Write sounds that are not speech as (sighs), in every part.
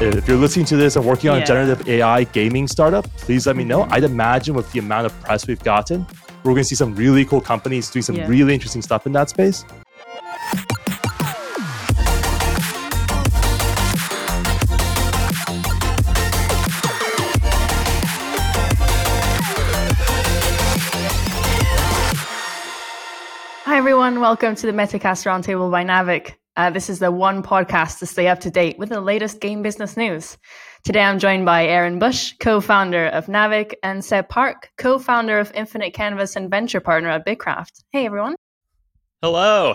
if you're listening to this and working on Yeah. a generative AI gaming startup, please let me know. Mm-hmm. I'd imagine with the amount of press we've gotten, we're going to see some really cool companies doing some Yeah. really interesting stuff in that space. Hi, everyone. Welcome to the Metacast Roundtable by Naavik. Uh, this is the one podcast to stay up to date with the latest game business news. Today, I'm joined by Aaron Bush, co founder of Naavik, and Seb Park, co founder of Infinite Canvas and venture partner at BITKRAFT. Hey, everyone. Hello.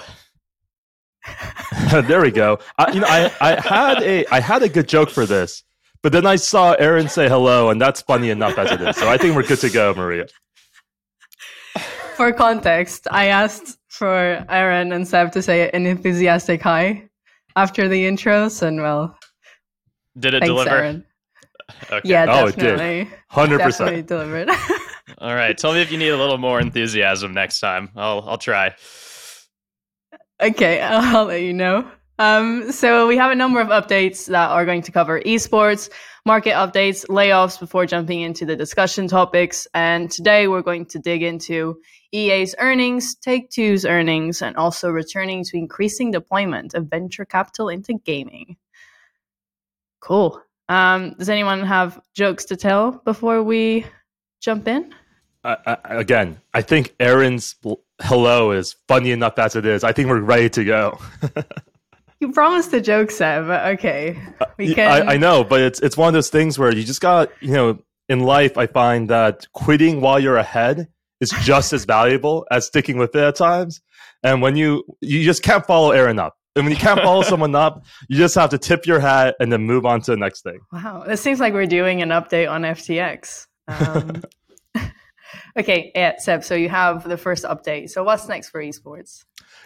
(laughs) there we go. I, you know, I, I had a I had a good joke for this, but then I saw Aaron say hello, and that's funny enough as it is. So I think we're good to go, Maria. For context, I asked for Aaron and Seb to say an enthusiastic hi after the intros, and well, Did it thanks, deliver? Aaron. (laughs) Okay. Yeah, Oh, it did. definitely. Hundred percent delivered. (laughs) All right. Tell me if you need a little more enthusiasm next time. I'll I'll try. Okay, I'll, (laughs) I'll let you know. Um, so we have a number of updates that are going to cover esports, market updates, layoffs before jumping into the discussion topics. And today we're going to dig into EA's earnings, Take Two's earnings, and also returning to increasing deployment of venture capital into gaming. Cool. Um, does anyone have jokes to tell before we jump in? I, I, again, I think Aaron's hello is funny enough as it is. I think we're ready to go. (laughs) You promised a joke, Seb. but Okay, we can. I, I know, but it's it's one of those things where you just got you know in life. I find that quitting while you're ahead is just as valuable as sticking with it at times. And when you you just can't follow Aaron up, and when you can't follow (laughs) someone up, you just have to tip your hat and then move on to the next thing. Wow, it seems like we're doing an update on FTX. Um, (laughs) (laughs) okay, yeah, Seb. So you have the first update. So what's next for esports?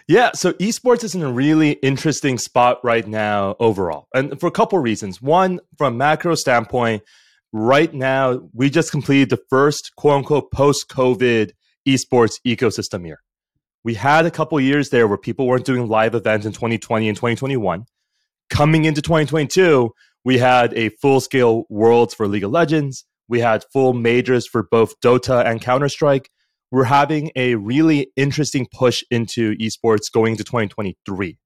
Yeah, so esports is in a really interesting spot right now overall. And for a couple reasons. One, from a macro standpoint, right now we just completed the first quote unquote post COVID esports ecosystem year. We had a couple years there where people weren't doing live events in 2020 and 2021. Coming into 2022, we had a full scale Worlds for League of Legends. We had full majors for both Dota and Counter Strike we're having a really interesting push into esports going into 2023.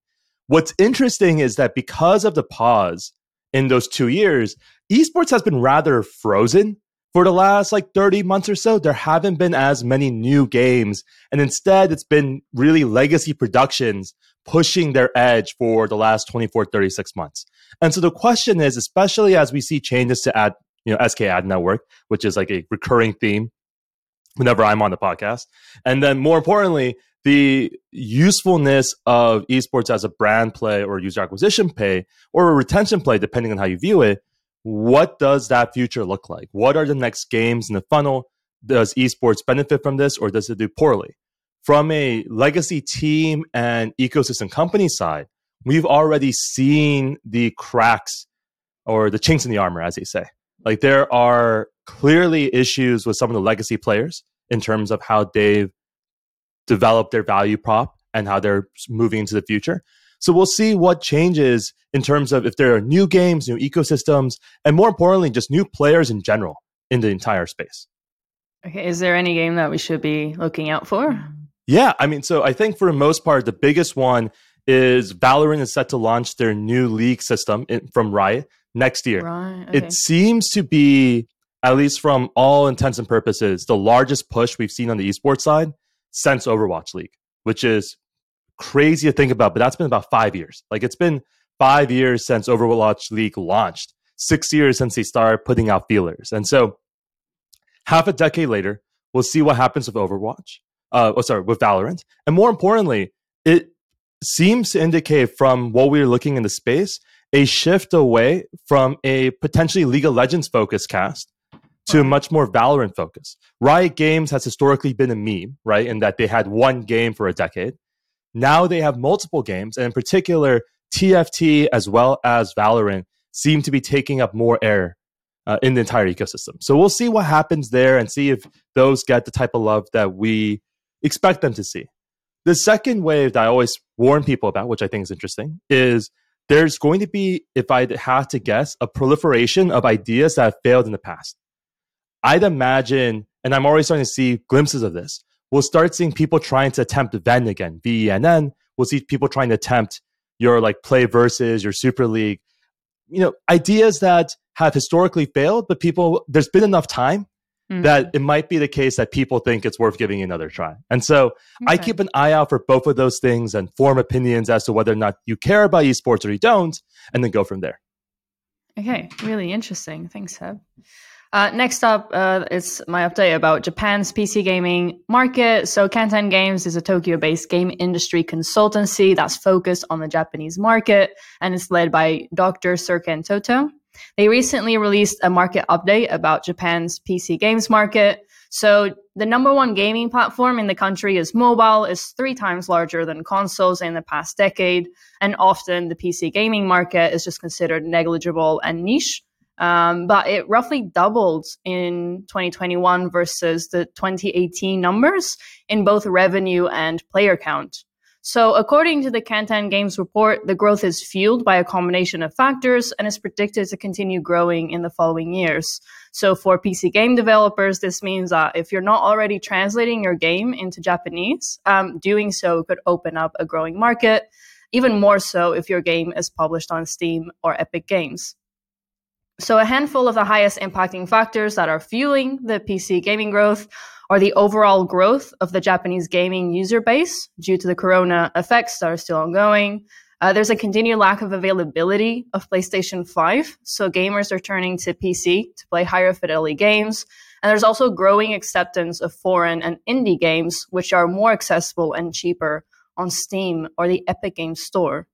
What's interesting is that because of the pause in those two years, esports has been rather frozen for the last like 30 months or so. There haven't been as many new games. And instead, it's been really legacy productions pushing their edge for the last 24, 36 months. And so the question is, especially as we see changes to ad, you know, SKAdNetwork, which is like a recurring theme whenever I'm on the podcast. And then more importantly, the usefulness of esports as a brand play or user acquisition play or a retention play, depending on how you view it. What does that future look like? What are the next games in the funnel? Does esports benefit from this or does it do poorly? From a legacy team and ecosystem company side, we've already seen the cracks or the chinks in the armor, as they say. Like there are clearly issues with some of the legacy players in terms of how they've developed their value prop and how they're moving into the future. So we'll see what changes in terms of if there are new games, new ecosystems, and more importantly, just new players in general in the entire space. Okay, is there any game that we should be looking out for? Yeah, I mean, so I think for the most part, the biggest one is Valorant is set to launch their new league system in, from Riot next year. Right. Okay. It seems to be, at least from all intents and purposes, the largest push we've seen on the esports side since Overwatch League, which is crazy to think about, but that's been about five years. Like it's been five years since Overwatch League launched, six years since they started putting out feelers. And so half a decade later, we'll see what happens with Overwatch. Uh, oh, sorry, with Valorant. And more importantly, it seems to indicate from what we're looking in the space a shift away from a potentially League of Legends focused cast to a much more Valorant focus. Riot Games has historically been a meme, right? In that they had one game for a decade. Now they have multiple games, and in particular, TFT as well as Valorant seem to be taking up more air uh, in the entire ecosystem. So we'll see what happens there and see if those get the type of love that we expect them to see. The second wave that I always warn people about, which I think is interesting, is there's going to be, if I had to guess, a proliferation of ideas that have failed in the past. I'd imagine, and I'm already starting to see glimpses of this. We'll start seeing people trying to attempt Venn again, V E N N. We'll see people trying to attempt your like play versus your Super League. You know, ideas that have historically failed, but people, there's been enough time mm-hmm. that it might be the case that people think it's worth giving another try. And so okay. I keep an eye out for both of those things and form opinions as to whether or not you care about esports or you don't, and then go from there. Okay, really interesting. Thanks, Seb. Uh, next up uh, is my update about Japan's PC gaming market. So, Kantan Games is a Tokyo based game industry consultancy that's focused on the Japanese market and is led by Dr. Serkan Toto. They recently released a market update about Japan's PC games market. So, the number one gaming platform in the country is mobile, is three times larger than consoles in the past decade. And often the PC gaming market is just considered negligible and niche. Um, but it roughly doubled in 2021 versus the 2018 numbers in both revenue and player count. So, according to the Kantan Games report, the growth is fueled by a combination of factors and is predicted to continue growing in the following years. So, for PC game developers, this means that if you're not already translating your game into Japanese, um, doing so could open up a growing market, even more so if your game is published on Steam or Epic Games. So, a handful of the highest impacting factors that are fueling the PC gaming growth are the overall growth of the Japanese gaming user base due to the corona effects that are still ongoing. Uh, there's a continued lack of availability of PlayStation 5, so gamers are turning to PC to play higher fidelity games. And there's also growing acceptance of foreign and indie games, which are more accessible and cheaper on Steam or the Epic Games Store.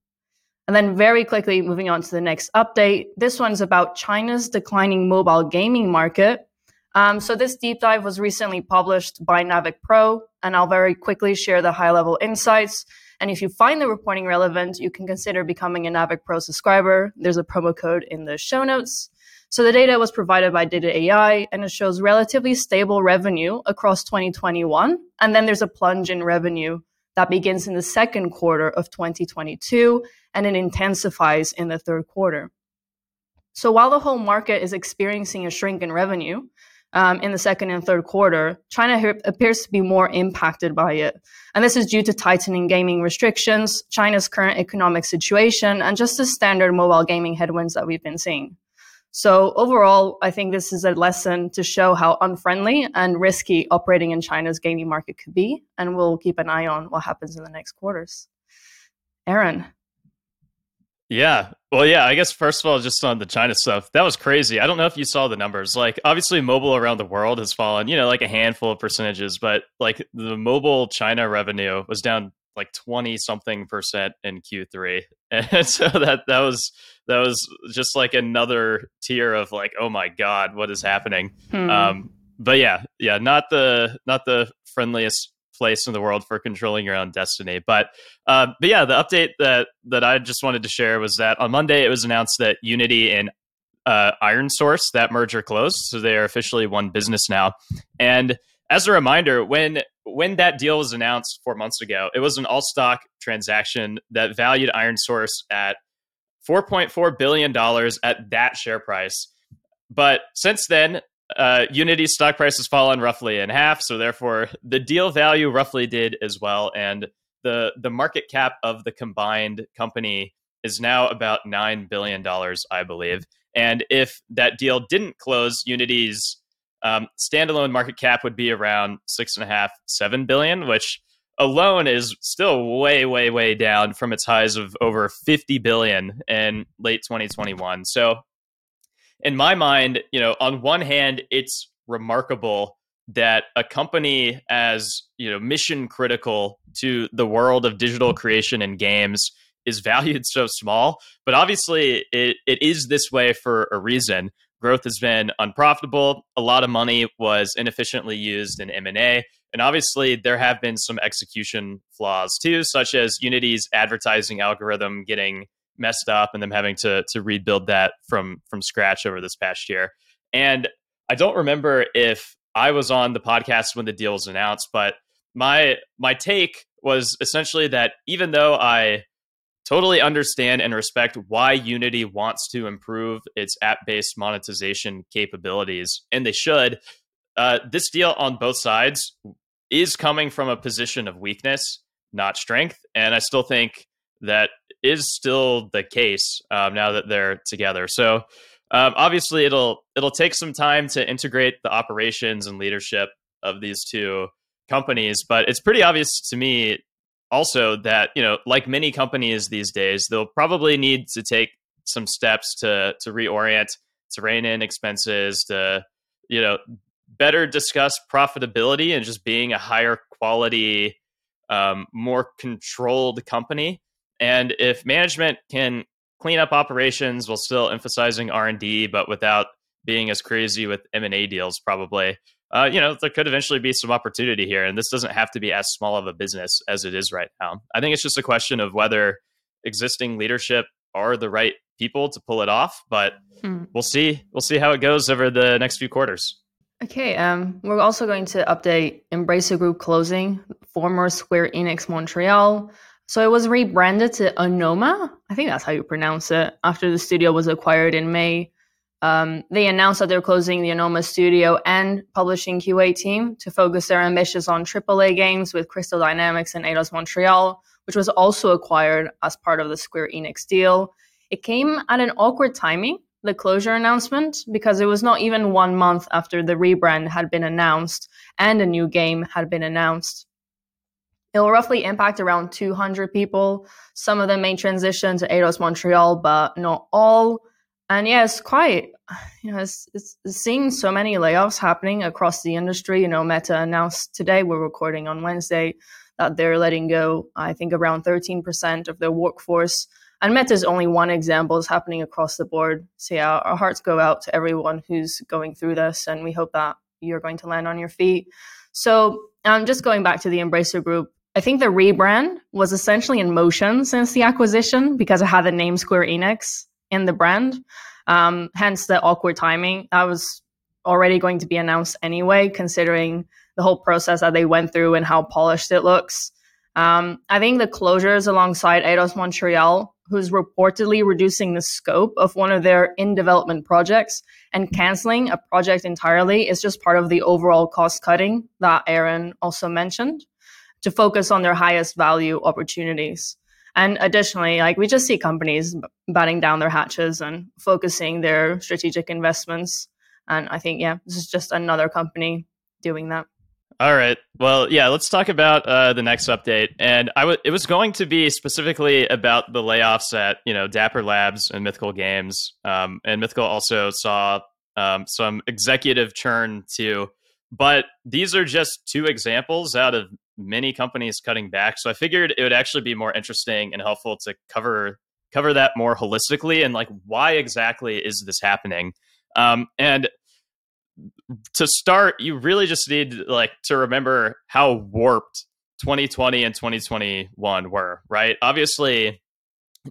And then very quickly moving on to the next update. This one's about China's declining mobile gaming market. Um, so this deep dive was recently published by Naavik Pro, and I'll very quickly share the high level insights. And if you find the reporting relevant, you can consider becoming a Naavik Pro subscriber. There's a promo code in the show notes. So the data was provided by Data AI, and it shows relatively stable revenue across 2021. And then there's a plunge in revenue that begins in the second quarter of 2022 and it intensifies in the third quarter. So while the whole market is experiencing a shrink in revenue um, in the second and third quarter, China appears to be more impacted by it. And this is due to tightening gaming restrictions, China's current economic situation, and just the standard mobile gaming headwinds that we've been seeing. So overall, I think this is a lesson to show how unfriendly and risky operating in China's gaming market could be. And we'll keep an eye on what happens in the next quarters. Aaron, yeah. Well, yeah, I guess first of all, just on the China stuff, that was crazy. I don't know if you saw the numbers. Like, obviously, mobile around the world has fallen, you know, like a handful of percentages, but like the mobile China revenue was down like 20 something percent in Q3. (laughs) And so that that was that was just like another tier of like, oh my god, what is happening? Hmm. Um but yeah, yeah, not the not the friendliest place in the world for controlling your own destiny. But uh, but yeah, the update that that I just wanted to share was that on Monday it was announced that Unity and uh, ironSource that merger closed, so they are officially one business now. And as a reminder, when when that deal was announced four months ago, it was an all stock transaction that valued ironSource at 4.4 billion dollars at that share price. But since then, uh, Unity's stock price has fallen roughly in half, so therefore the deal value roughly did as well, and the the market cap of the combined company is now about nine billion dollars, I believe. And if that deal didn't close, Unity's um, standalone market cap would be around six and a half, seven billion, which alone is still way, way, way down from its highs of over 50 billion in late 2021. So in my mind, you know, on one hand, it's remarkable that a company as you know mission critical to the world of digital creation and games is (laughs) valued so small. But obviously it, it is this way for a reason. Growth has been unprofitable. A lot of money was inefficiently used in m&a and obviously there have been some execution flaws too such as unity's advertising algorithm getting messed up and them having to to rebuild that from from scratch over this past year. And I don't remember if I was on the podcast when the deal was announced, but my my take was essentially that even though I totally understand and respect why Unity wants to improve its app based monetization capabilities, and they should. Uh, this deal on both sides is coming from a position of weakness, not strength. And I still think that is still the case um, now that they're together. So um, obviously, it'll it'll take some time to integrate the operations and leadership of these two companies, but it's pretty obvious to me also that you know, like many companies these days, they'll probably need to take some steps to to reorient, to rein in expenses, to you know better discuss profitability and just being a higher quality, um, more controlled company. And if management can clean up operations while still emphasizing R and D, but without being as crazy with M and A deals, probably, uh, you know, there could eventually be some opportunity here. And this doesn't have to be as small of a business as it is right now. I think it's just a question of whether existing leadership are the right people to pull it off. But mm. we'll see. We'll see how it goes over the next few quarters. Okay, um, we're also going to update Embracer Group closing, former Square Enix Montreal. So it was rebranded to Onoma. I think that's how you pronounce it. After the studio was acquired in May, um, they announced that they're closing the Onoma studio and publishing QA team to focus their ambitions on AAA games with Crystal Dynamics and Eidos Montreal, which was also acquired as part of the Square Enix deal. It came at an awkward timing the closure announcement because it was not even one month after the rebrand had been announced and a new game had been announced. It will roughly impact around 200 people. Some of them may transition to Eidos Montreal, but not all. And yeah, it's quite, (sighs) you know, it's, it's, seeing so many layoffs happening across the industry. You know, Meta announced today, we're recording on Wednesday, that they're letting go, I think, around 13% of their workforce. And Meta is only one example. It's happening across the board. So yeah, our hearts go out to everyone who's going through this, and we hope that you're going to land on your feet. So um, just going back to the Embracer Group, I think the rebrand was essentially in motion since the acquisition because it had the name Square Enix in the brand. Um, hence the awkward timing. That was already going to be announced anyway, considering the whole process that they went through and how polished it looks. Um, I think the closures alongside Eidos Montreal who's reportedly reducing the scope of one of their in development projects and canceling a project entirely is just part of the overall cost cutting that Aaron also mentioned to focus on their highest value opportunities. And additionally, like we just see companies batting down their hatches and focusing their strategic investments. And I think, yeah, this is just another company doing that. All right. Well, yeah, let's talk about uh, the next update. And I w- it was going to be specifically about the layoffs at, you know, Dapper Labs and Mythical Games. Um, and Mythical also saw um, some executive churn too. But these are just two examples out of many companies cutting back. So I figured it would actually be more interesting and helpful to cover cover that more holistically and like why exactly is this happening. Um, and to start, you really just need like to remember how warped 2020 and 2021 were, right? Obviously,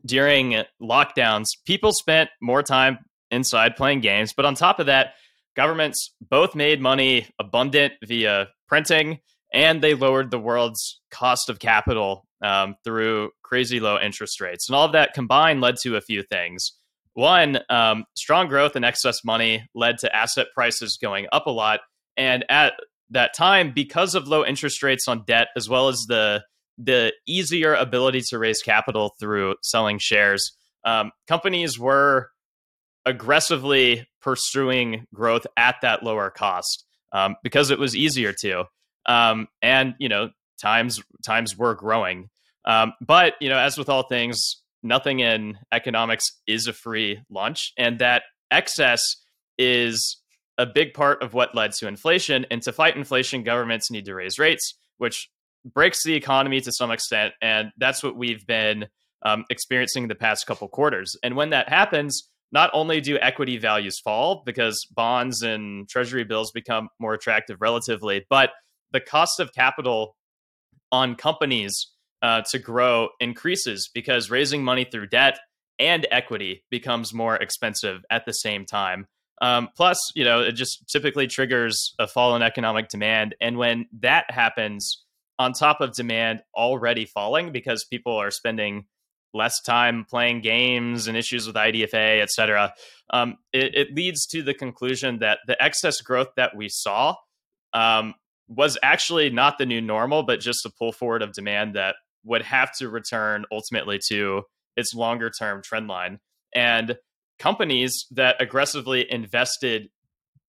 during lockdowns, people spent more time inside playing games, but on top of that, governments both made money abundant via printing and they lowered the world's cost of capital um, through crazy low interest rates. And all of that combined led to a few things. One, um, strong growth and excess money led to asset prices going up a lot. And at that time, because of low interest rates on debt, as well as the the easier ability to raise capital through selling shares, um, companies were aggressively pursuing growth at that lower cost um, because it was easier to. Um, and you know, times times were growing. Um, but you know, as with all things, nothing in economics is a free lunch, and that excess is a big part of what led to inflation. And to fight inflation, governments need to raise rates, which breaks the economy to some extent. And that's what we've been um, experiencing the past couple quarters. And when that happens, not only do equity values fall because bonds and treasury bills become more attractive relatively, but the cost of capital on companies uh, to grow increases because raising money through debt and equity becomes more expensive at the same time. Um, plus, you know, it just typically triggers a fall in economic demand. And when that happens, on top of demand already falling because people are spending less time playing games and issues with IDFA, et cetera, um, it, it, leads to the conclusion that the excess growth that we saw um, was actually not the new normal, but just a pull forward of demand that would have to return ultimately to its longer term trend line. And companies that aggressively invested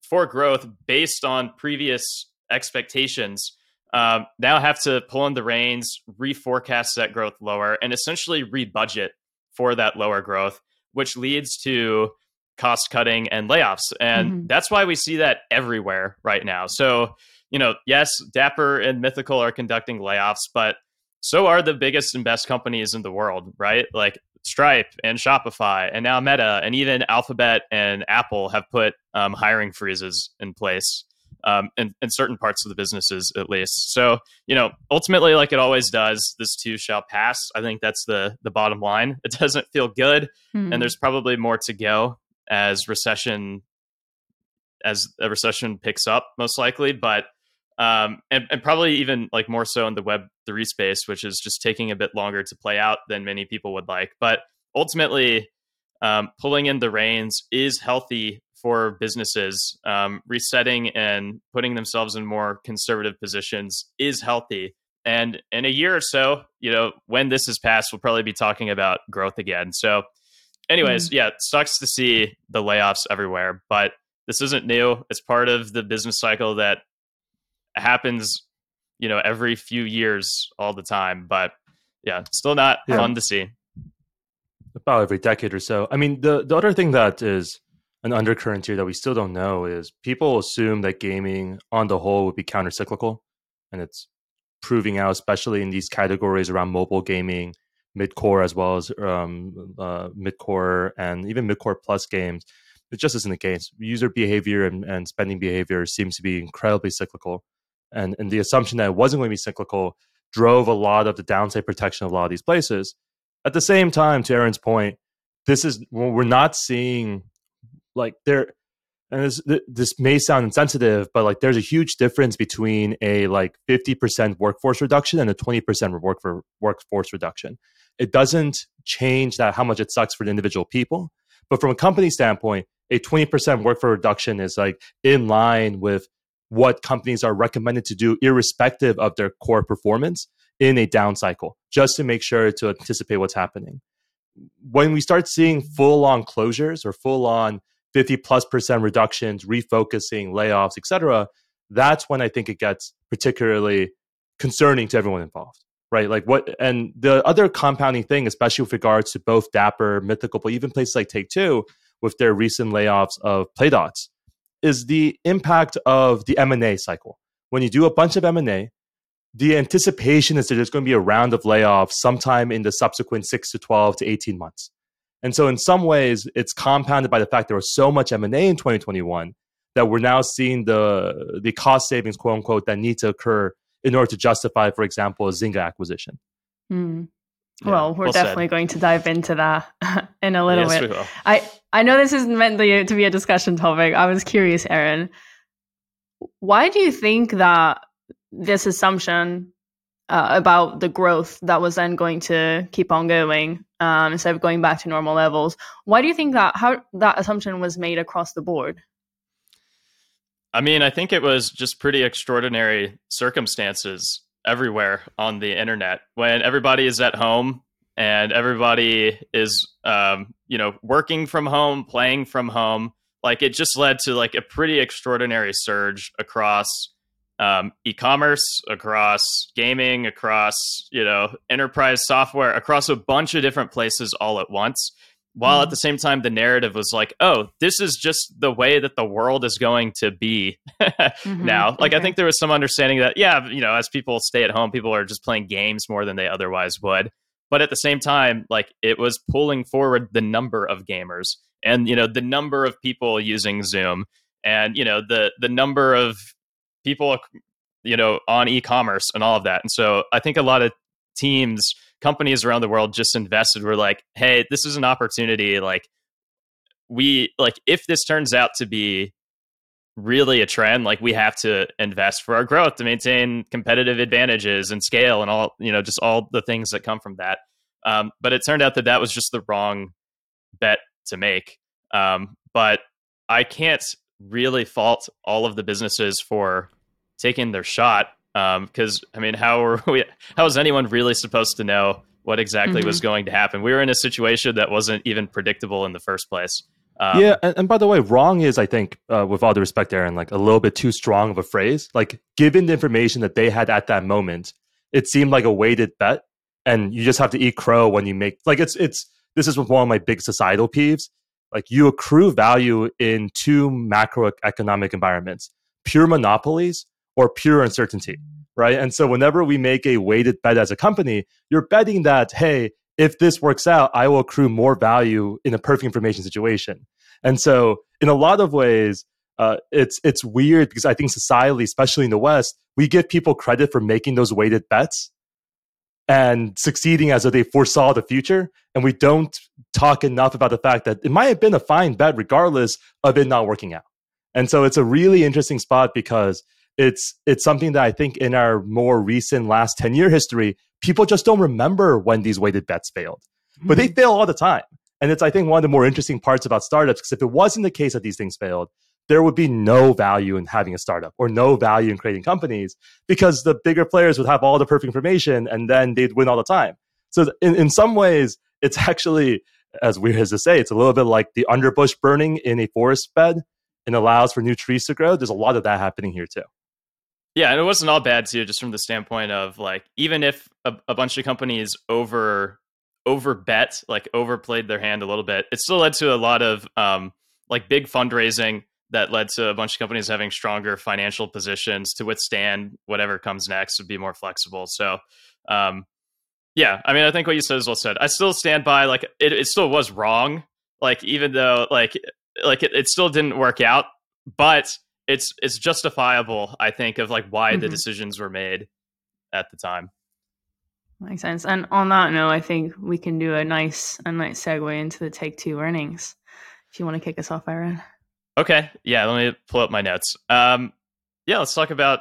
for growth based on previous expectations um, now have to pull in the reins, reforecast that growth lower, and essentially rebudget for that lower growth, which leads to cost cutting and layoffs. And mm-hmm. that's why we see that everywhere right now. So, you know, yes, Dapper and Mythical are conducting layoffs, but so are the biggest and best companies in the world, right? Like Stripe and Shopify, and now Meta, and even Alphabet and Apple have put um, hiring freezes in place um, in, in certain parts of the businesses, at least. So, you know, ultimately, like it always does, this too shall pass. I think that's the the bottom line. It doesn't feel good, mm-hmm. and there's probably more to go as recession as a recession picks up, most likely, but. Um, and, and probably even like more so in the web three space, which is just taking a bit longer to play out than many people would like. But ultimately, um, pulling in the reins is healthy for businesses. Um, resetting and putting themselves in more conservative positions is healthy. And in a year or so, you know, when this is passed, we'll probably be talking about growth again. So, anyways, mm. yeah, it sucks to see the layoffs everywhere, but this isn't new. It's part of the business cycle that happens, you know, every few years all the time. But yeah, still not yeah. fun to see. About every decade or so. I mean, the the other thing that is an undercurrent here that we still don't know is people assume that gaming on the whole would be countercyclical, and it's proving out, especially in these categories around mobile gaming, mid-core as well as um, uh, mid-core and even mid-core plus games. It just isn't the case. User behavior and, and spending behavior seems to be incredibly cyclical, and and the assumption that it wasn't going to be cyclical drove a lot of the downside protection of a lot of these places. At the same time, to Aaron's point, this is we're not seeing like there and this, this may sound insensitive but like there's a huge difference between a like 50% workforce reduction and a 20% work for workforce reduction it doesn't change that how much it sucks for the individual people but from a company standpoint a 20% workforce reduction is like in line with what companies are recommended to do irrespective of their core performance in a down cycle just to make sure to anticipate what's happening when we start seeing full on closures or full on 50 plus percent reductions, refocusing, layoffs, etc., that's when I think it gets particularly concerning to everyone involved. Right. Like what and the other compounding thing, especially with regards to both Dapper, Mythical, but even places like Take Two with their recent layoffs of Playdots, is the impact of the M&A cycle. When you do a bunch of M&A, the anticipation is that there's going to be a round of layoffs sometime in the subsequent 6 to 12 to 18 months. And so in some ways, it's compounded by the fact there was so much M&A in 2021 that we're now seeing the the cost savings, quote unquote, that need to occur in order to justify, for example, a Zynga acquisition. Mm. Yeah, well, we're well definitely said. going to dive into that (laughs) in a little yes, bit. I I know this isn't meant to be a discussion topic. I was curious, Aaron. Why do you think that this assumption uh, about the growth that was then going to keep on going um, instead of going back to normal levels. Why do you think that how that assumption was made across the board? I mean, I think it was just pretty extraordinary circumstances everywhere on the internet when everybody is at home and everybody is, um, you know, working from home, playing from home. Like it just led to like a pretty extraordinary surge across um, e-commerce, across gaming, across you know enterprise software, across a bunch of different places all at once. While at the same time, the narrative was like, "Oh, this is just the way that the world is going to be (laughs) mm-hmm. now." Like, okay. I think there was some understanding that, yeah, you know, as people stay at home, people are just playing games more than they otherwise would. But at the same time, like, it was pulling forward the number of gamers and you know the number of people using Zoom and you know the the number of people you know on e-commerce and all of that and so i think a lot of teams companies around the world just invested were like hey this is an opportunity like we like if this turns out to be really a trend like we have to invest for our growth to maintain competitive advantages and scale and all you know just all the things that come from that Um, but it turned out that that was just the wrong bet to make. Um, but I can't really fault all of the businesses for taking their shot because um, I mean, how are (laughs) we? How is anyone really supposed to know what exactly mm-hmm. was going to happen? We were in a situation that wasn't even predictable in the first place. Um, yeah, and, and, by the way, wrong is, I think, uh, with all due respect, Aaron, like a little bit too strong of a phrase. Like, given the information that they had at that moment, it seemed like a weighted bet, and you just have to eat crow when you make like it's it's. This is one of my big societal peeves. Like, you accrue value in two macroeconomic environments: pure monopolies or pure uncertainty, right? And so, whenever we make a weighted bet as a company, you're betting that hey, if this works out, I will accrue more value in a perfect information situation. And so, in a lot of ways, uh, it's it's weird because I think societally, especially in the West, we give people credit for making those weighted bets and succeeding as if they foresaw the future, and we don't talk enough about the fact that it might have been a fine bet regardless of it not working out. And so, it's a really interesting spot because it's it's something that I think in our more recent last ten year history people just don't remember when these weighted bets failed. Mm-hmm. But they hmm. fail all the time. And it's, I think, one of the more interesting parts about startups, because if it wasn't the case that these things failed, there would be no value in having a startup or no value in creating companies because the bigger players would have all the perfect information and then they'd win all the time. So, in, in some ways, it's (laughs) actually, as weird as to say, it's a little bit like the underbush burning in a forest bed and allows for new trees to grow. There's a lot of that happening here too. Yeah, and it wasn't all bad too, just from the standpoint of like even if a, a bunch of companies over over bet, like overplayed their hand a little bit, it still led to a lot of um, like big fundraising that led to a bunch of companies having stronger financial positions to withstand whatever comes next to be more flexible. So um, yeah, I mean I think what you said is well said. I still stand by like it, it still was wrong. Like even though like like it, it still didn't work out, but it's it's justifiable i think of like why mm-hmm. the decisions were made at the time. Makes sense and on that note i think we can do a nice a nice segue into the take two earnings if you want to kick us off aaron okay yeah let me pull up my notes. Um yeah let's talk about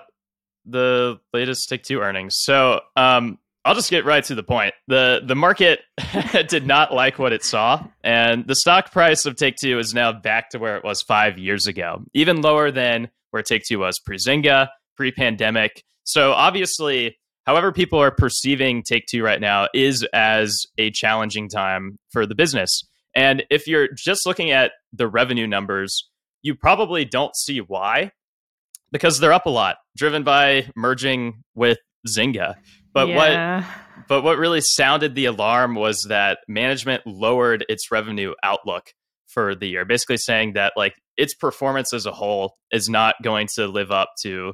the latest take two earnings. So um I'll just get right to the point. the The market (laughs) did not like what it saw, and the stock price of Take Two is now back to where it was five years ago, even lower than where Take Two was pre Zynga, pre pandemic. So obviously, however people are perceiving Take Two right now is as a challenging time for the business. And if you're just looking at the revenue numbers, you probably don't see why, because they're up a lot, driven by merging with Zynga. But yeah. what but what really sounded the alarm was that management lowered its revenue outlook for the year, basically saying that like its performance as a whole is not going to live up to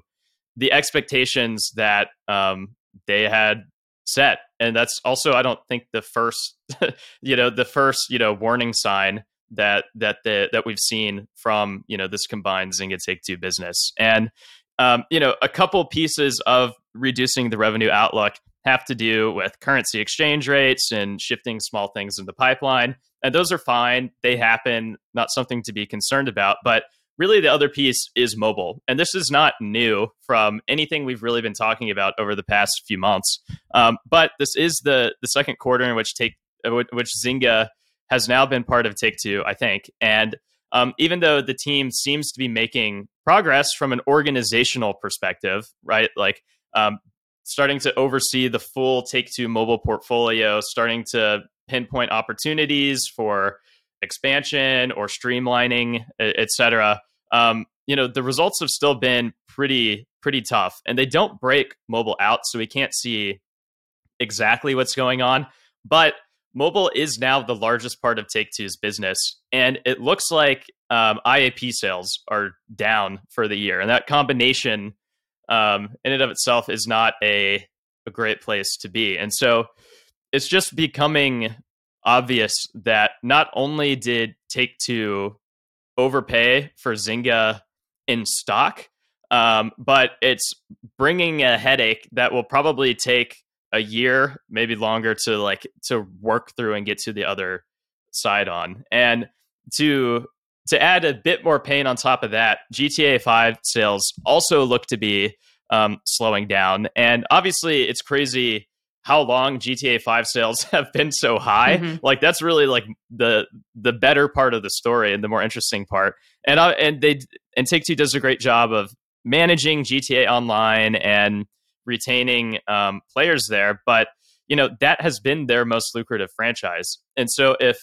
the expectations that um, they had set. And that's also, I don't think the first, (laughs) you know, the first, you know, warning sign that that the that we've seen from you know this combined Zynga Take Two business. And um, you know, a couple pieces of reducing the revenue outlook have to do with currency exchange rates and shifting small things in the pipeline. And those are fine. They happen, not something to be concerned about. But really, the other piece is mobile. And this is not new from anything we've really been talking about over the past few months. Um, but this is the, the second quarter in which take which Zynga has now been part of Take Two, I think. And um, even though the team seems to be making progress from an organizational perspective, right? Like um, starting to oversee the full Take Two mobile portfolio, starting to pinpoint opportunities for expansion or streamlining, etc. Um, you know, the results have still been pretty pretty tough, and they don't break mobile out, so we can't see exactly what's going on. But mobile is now the largest part of Take Two's business, and it looks like um, IAP sales are down for the year, and that combination, um, in and of itself, is not a a great place to be. And so, it's just becoming obvious that not only did Take Two overpay for Zynga in stock, um, but it's bringing a headache that will probably take a year, maybe longer to like to work through and get to the other side on. And to to add a bit more pain on top of that, GTA 5 sales also look to be um, slowing down. And obviously, it's crazy how long GTA 5 sales (laughs) have been so high. Mm-hmm. Like that's really like the the better part of the story and the more interesting part. And uh, and they and Take Two does a great job of managing GTA Online and retaining um, players there. But you know that has been their most lucrative franchise. And so if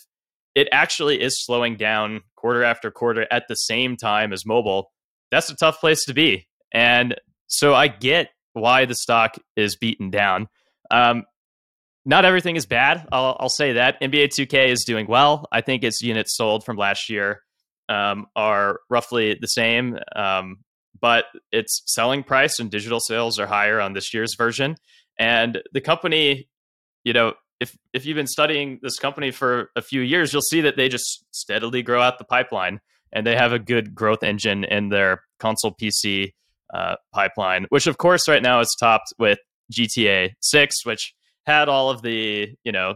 it actually is slowing down quarter after quarter at the same time as mobile, that's a tough place to be. And so I get why the stock is beaten down. Um, not everything is bad. I'll, I'll, say that NBA 2K is doing well. I think its units sold from last year um, are roughly the same, um, but its selling price and digital sales are higher on this year's version. And the company, you know, if if you've been studying this company for a few years, you'll see that they just steadily grow out the pipeline, and they have a good growth engine in their console PC uh, pipeline, which of course right now is topped with GTA 6, which had all of the, you know,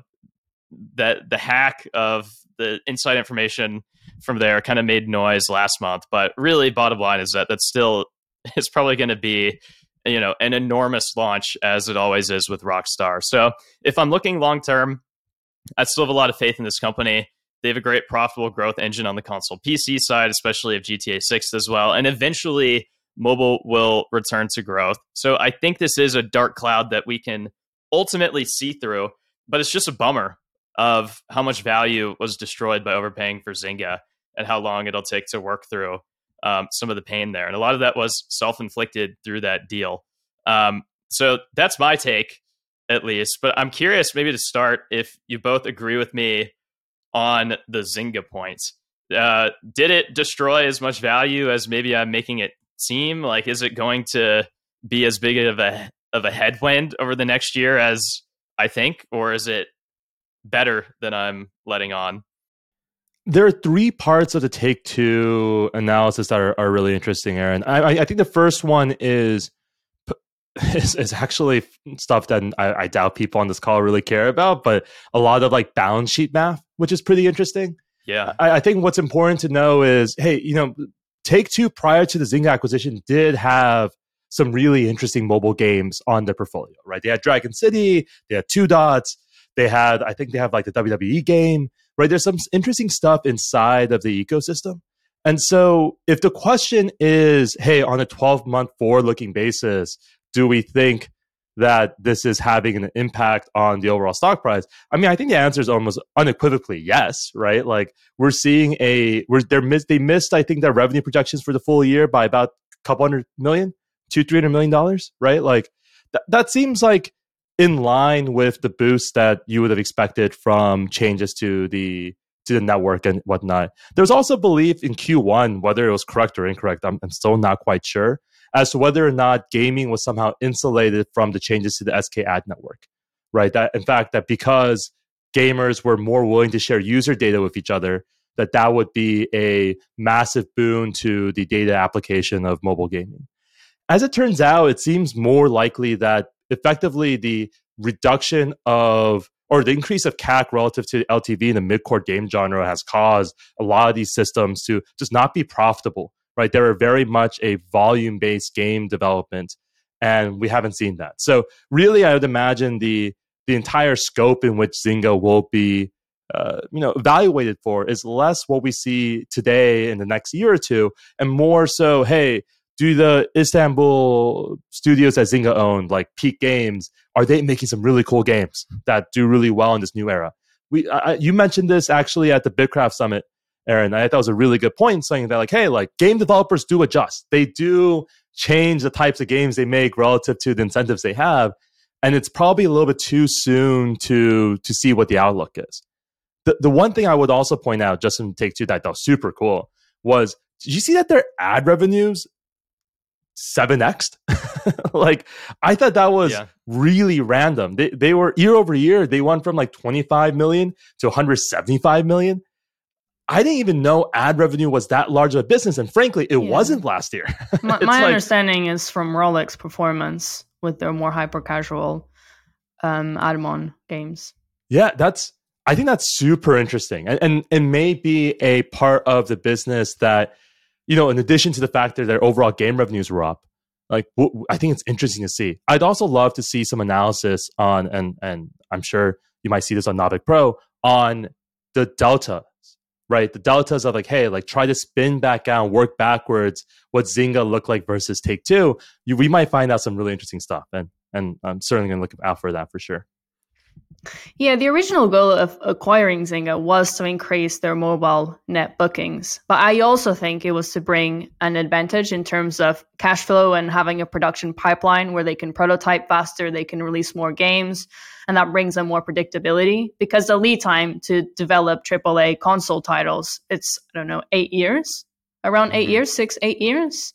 that the hack of the inside information from there kind of made noise last month. But really, bottom line is that that's still (laughs) is probably going to be you know an enormous launch as it always is with Rockstar. So if I'm looking long term, I still have a lot of faith in this company. They have a great profitable growth engine on the console PC side, especially if GTA 6 as well. And eventually mobile will return to growth. So I think this is a dark cloud that we can ultimately see through, but it's just a bummer of how much value was destroyed by overpaying for Zynga and how long it'll take to work through um, some of the pain there. And a lot of that was self inflicted through that deal. Um, so that's my take, at least. But I'm curious, maybe to start, if you both agree with me on the Zynga points. Uh, did it destroy as much value as maybe I'm making it seem? Like, is it going to be as big of a of a headwind over the next year as I think, or is it better than I'm letting on? There are three parts of the take two analysis that are, are really interesting, Aaron. I, I think the first one is (laughs) is, is actually stuff that I, I, doubt people on this call really care about, but a lot of like balance sheet math, which is pretty interesting. Yeah. I, I think what's important to know is, hey, you know, Take Two prior to the Zynga acquisition did have some really interesting mobile games on their portfolio, right? They had Dragon City, they had Two Dots, they had, I think they have like the WWE game, right? There's some interesting stuff inside of the ecosystem. And so if the question is, hey, on a 12 month forward looking basis, do we think that this is having an impact on the overall stock price? I mean, I think the answer is almost unequivocally yes, right? Like we're seeing a we're they're they missed I think their revenue projections for the full year by about a couple hundred million, two three hundred million dollars, right? Like th- that seems like in line with the boost that you would have expected from changes to the to the network and whatnot. There's also belief in Q1, whether it was correct or incorrect. I'm, I'm still not quite sure as to whether or not gaming was somehow insulated from the changes to the SKAdNetwork, right? That in fact that because gamers were more willing to share user data with each other, that that would be a massive boon to the data application of mobile gaming. As it turns out, it seems more likely that effectively the reduction of or the increase of CAC relative to LTV in the mid-core game genre has caused a lot of these systems to just not be profitable right? They are very much a volume based game development, and we haven't seen that. So, really, I would imagine the the entire scope in which Zynga will be uh, you know evaluated for is less what we see today in the next year or two and more so hey do the istanbul studios that zynga owned like peak games are they making some really cool games that do really well in this new era we I, you mentioned this actually at the BITKRAFT summit Aaron. I thought that was a really good point saying that, like, hey, like game developers do adjust. They do change the types of games they make relative to the incentives they have. And it's probably a little bit too soon to to see what the outlook is. The the one thing I would also point out, just in take two that that was super cool, was did you see that their ad revenues 7x (laughs) like i thought that was yeah. really random they, they were year over year they went from like 25 million to 175 million I didn't even know ad revenue was that large of a business, and frankly, it yeah. wasn't last year. (laughs) my, my like, understanding is from Rollic Performance with their more hyper casual um, Admon games. Yeah, that's. I think that's super interesting, and, and it may be a part of the business that, you know, in addition to the fact that their overall game revenues were up, like I think it's interesting to see. I'd also love to see some analysis on, and and I'm sure you might see this on Naavik Pro on the deltas, right? The deltas of like, hey, like try to spin back down, work backwards, what Zynga looked like versus Take Two. You, we might find out some really interesting stuff, and and I'm certainly going to look out for that for sure. Yeah, the original goal of acquiring Zynga was to increase their mobile net bookings. But I also think it was to bring an advantage in terms of cash flow and having a production pipeline where they can prototype faster, they can release more games, and that brings them more predictability because the lead time to develop AAA console titles, it's, I don't know, eight years, around eight mm-hmm. years, six, eight years.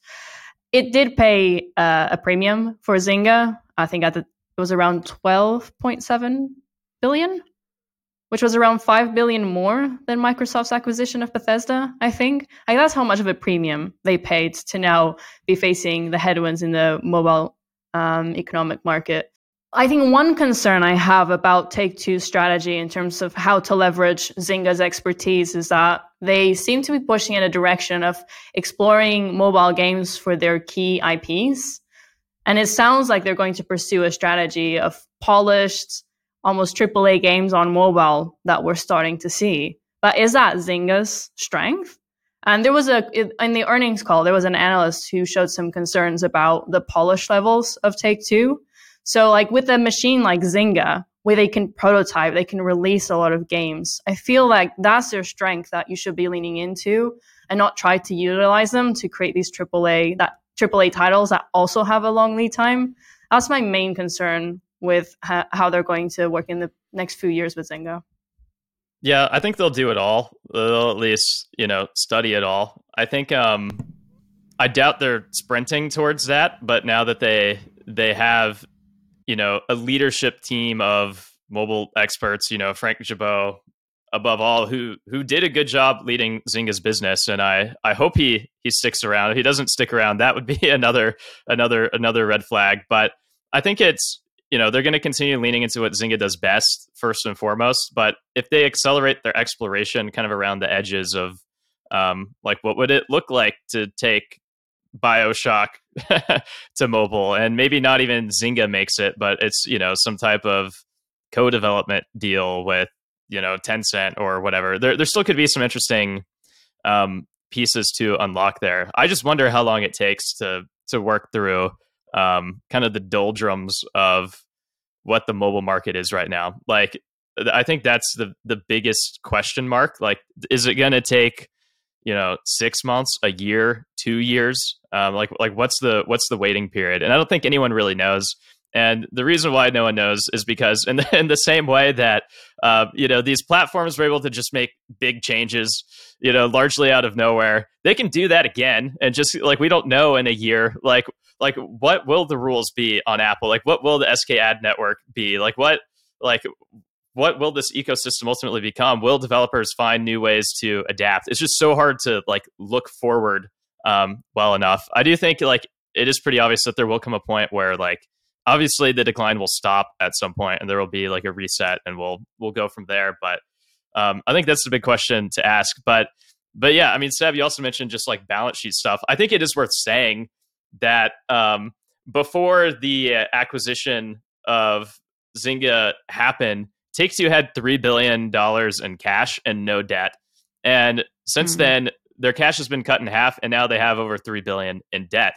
It did pay uh, a premium for Zynga. I think at the it was around 12.7 billion, which was around 5 billion more than Microsoft's acquisition of Bethesda, I think. Like that's how much of a premium they paid to now be facing the headwinds in the mobile um, economic market. I think one concern I have about Take Two's strategy in terms of how to leverage Zynga's expertise is that they seem to be pushing in a direction of exploring mobile games for their key IPs. And it sounds like they're going to pursue a strategy of polished, almost AAA games on mobile that we're starting to see. But is that Zynga's strength? And there was a in the earnings call, there was an analyst who showed some concerns about the polish levels of Take Two. So, like with a machine like Zynga, where they can prototype, they can release a lot of games. I feel like that's their strength that you should be leaning into, and not try to utilize them to create these AAA that AAA titles that also have a long lead time. That's my main concern with ha- how they're going to work in the next few years with Zynga. Yeah, I think they'll do it all. They'll at least, you know, study it all. I think um I doubt they're sprinting towards that, but now that they they have, you know, a leadership team of mobile experts, you know, Frank Gibeau above all who who did a good job leading Zynga's business and I I hope he he sticks around. If he doesn't stick around, that would be (laughs) another another another red flag, but I think it's you know they're going to continue leaning into what Zynga does best first and foremost, but if they accelerate their exploration kind of around the edges of um like what would it look like to take BioShock (laughs) to mobile and maybe not even Zynga makes it, but it's you know some type of co-development deal with you know Tencent or whatever. There there still could be some interesting um, pieces to unlock there. I just wonder how long it takes to to work through um, kind of the doldrums of what the mobile market is right now. Like I think that's the the biggest question mark. Like is it going to take you know six months, a year, two years? Um, like like what's the what's the waiting period? And I don't think anyone really knows. And the reason why no one knows is because, in the, (laughs) in the same way that uh, you know these platforms were able to just make big changes, you know, largely out of nowhere, they can do that again. And just like we don't know in a year, like like what will the rules be on Apple? Like what will the SKAdNetwork be? Like what like what will this ecosystem ultimately become? Will developers find new ways to adapt? It's just so hard to like look forward um, well enough. I do think like it is pretty obvious that there will come a point where like obviously the decline will stop at some point and there will be like a reset and we'll we'll go from there but um, i think that's the big question to ask but but yeah i mean seb you also mentioned just like balance sheet stuff i think it is worth saying that um, before the uh, acquisition of zynga happened take two had $3 billion in cash and no debt and since mm-hmm. then their cash has been cut in half and now they have over 3 billion in debt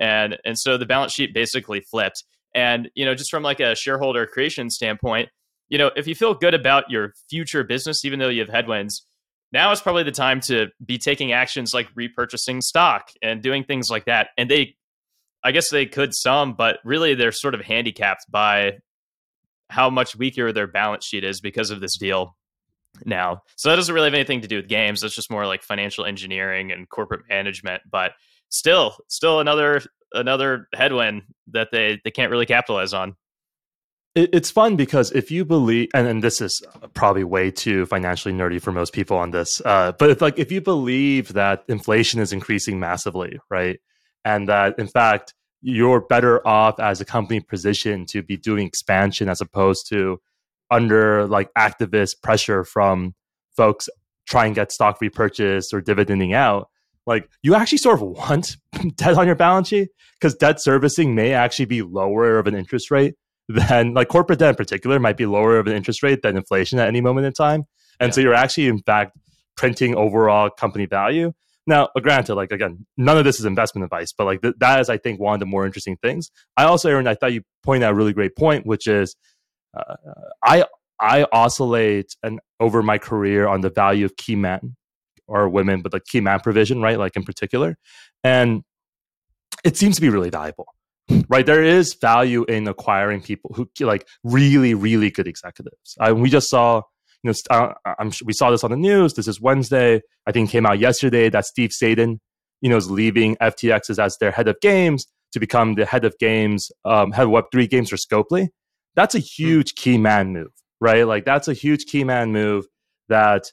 and and so the balance sheet basically flipped and, you know, just from like a shareholder creation standpoint, you know, if you feel good about your future business, even though you have headwinds, now is probably the time to be taking actions like repurchasing stock and doing things like that. And they, I guess they could some, but really they're sort of handicapped by how much weaker their balance sheet is because of this deal now. So that doesn't really have anything to do with games. That's just more like financial engineering and corporate management. But still, still another another headwind that they they can't really capitalize on. it's fun because if you believe, and, and this is probably way too financially nerdy for most people on this, uh, but if like if you believe that inflation is increasing massively, right, and that in fact you're better off as a company position to be doing expansion as opposed to under like activist pressure from folks trying to get stock repurchased or dividending out like you actually sort of want (laughs) debt on your balance sheet because debt servicing may actually be lower of an interest rate than like corporate debt in particular might be lower of an interest rate than inflation at any moment in time. And yeah. so you're actually in fact printing overall company value. Now, uh, granted, like again, none of this is investment advice, but like th- that is, I think, one of the more interesting things. I also, Aaron, I thought you pointed out a really great point, which is uh, I I oscillate and over my career on the value of key men or women, but the key man provision, right? Like in particular, and it seems to be really valuable, right? There is value in acquiring people who like really, really good executives. I, we just saw you know, uh, I'm, we saw this on the news. This is Wednesday. I think came out yesterday that Steve Sadin, you know, is leaving FTX as their head of games to become the head of games, um, head of Web3 games for Scopely. That's a hmm. huge key man move, right? Like that's a huge key man move that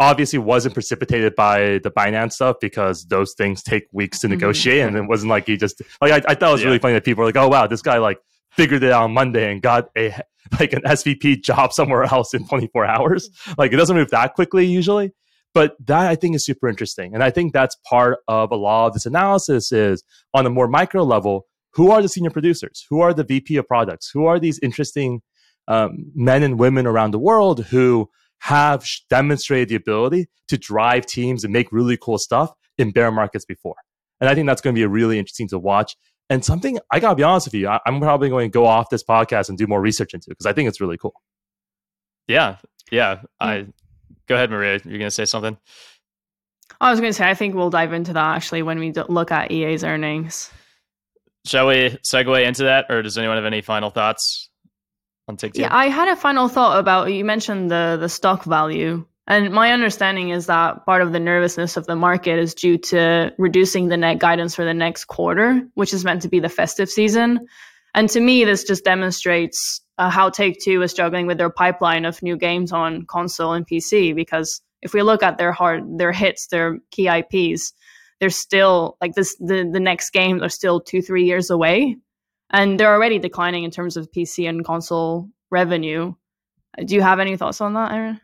obviously wasn't precipitated by the Binance stuff because those things take weeks to mm-hmm. negotiate. Mm-hmm. And it wasn't like he just like I, I thought it was yeah. really funny that people were like, oh wow, this guy like figured it out on Monday and got a (laughs) like an SVP job somewhere else in 24 hours. Like it doesn't move that quickly usually. But that I think is super interesting. And I think that's part of a lot of this analysis is on a more micro level, who are the senior producers? Who are the VP of products? Who are these interesting um, men and women around the world who have demonstrated the ability to drive teams and make really cool stuff in bear markets before? And I think that's going to be a really interesting to watch and something I gotta be honest with you, I, am probably going to go off this podcast and do more research into because I think it's really cool. Yeah, yeah. I go ahead, Maria. You're going to say something. I was going to say I think we'll dive into that actually when we look at EA's earnings. Shall we segue into that, or does anyone have any final thoughts on Take Two? Yeah, I had a final thought about you mentioned the the stock value and my understanding is that part of the nervousness of the market is due to reducing the net guidance for the next quarter, which is meant to be the festive season. And to me, this just demonstrates uh, how Take Two is struggling with their pipeline of new games on console and PC. Because if we look at their hard, their hits, their key IPs, they're still like this. The the next games are still two, three years away, and they're already declining in terms of PC and console revenue. Do you have any thoughts on that, Aaron?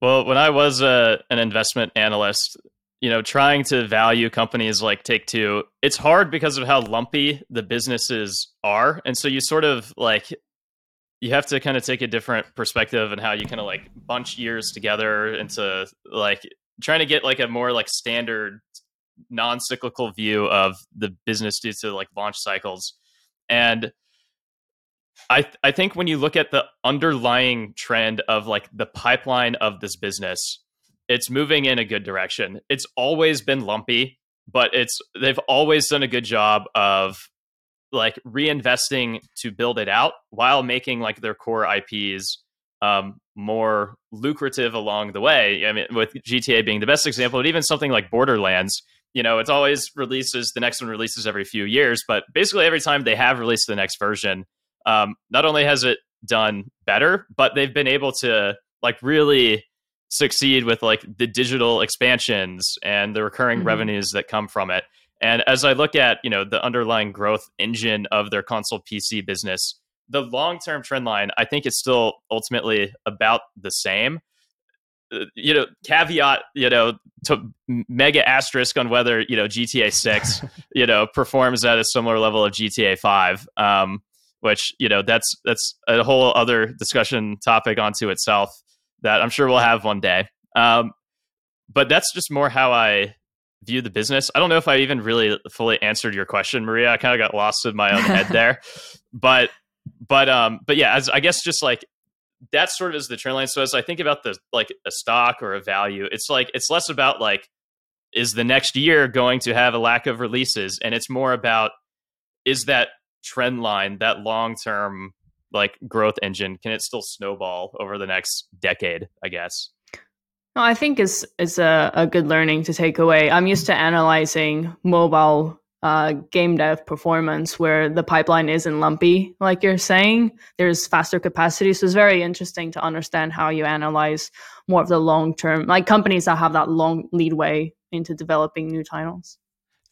Well, when I was a, uh, an investment analyst, you know, trying to value companies like Take Two, it's hard because of how lumpy the businesses are. And so you sort of like, you have to kind of take a different perspective and how you kind of like bunch years together into like trying to get like a more like standard non-cyclical view of the business due to like launch cycles. And I th- I think when you look at the underlying trend of like the pipeline of this business, it's moving in a good direction. It's always been lumpy, but it's they've always done a good job of like reinvesting to build it out while making like their core IPs um, more lucrative along the way. I mean, with GTA being the best example, but even something like Borderlands, you know, it's always releases. The next one releases every few years, but basically every time they have released the next version, um, not only has it done better, but they've been able to like really succeed with like the digital expansions and the recurring mm-hmm. revenues that come from it. And as I look at, you know, the underlying growth engine of their console PC business, the long-term trend line I think is still ultimately about the same. Uh, you know, caveat, you know, to mega asterisk on whether, you know, GTA 6, (laughs) you know, performs at a similar level of GTA 5. Um, which you know that's that's a whole other discussion topic onto itself that I'm sure we'll have one day. Um, but that's just more how I view the business. I don't know if I even really fully answered your question, Maria. I kind of got lost in my own (laughs) head there, but but um but yeah, as I guess just like that sort of is the trend line. So as I think about the like a stock or a value, it's like it's less about like is the next year going to have a lack of releases, and it's more about is that trend line, that long term like growth engine, can it still snowball over the next decade? I guess. No, I think is is a, a good learning to take away. I'm used to analyzing mobile uh, game dev performance where the pipeline isn't lumpy, like you're saying. There's faster capacity, so it's very interesting to understand how you analyze more of the long term, like companies that have that long leadway into developing new titles.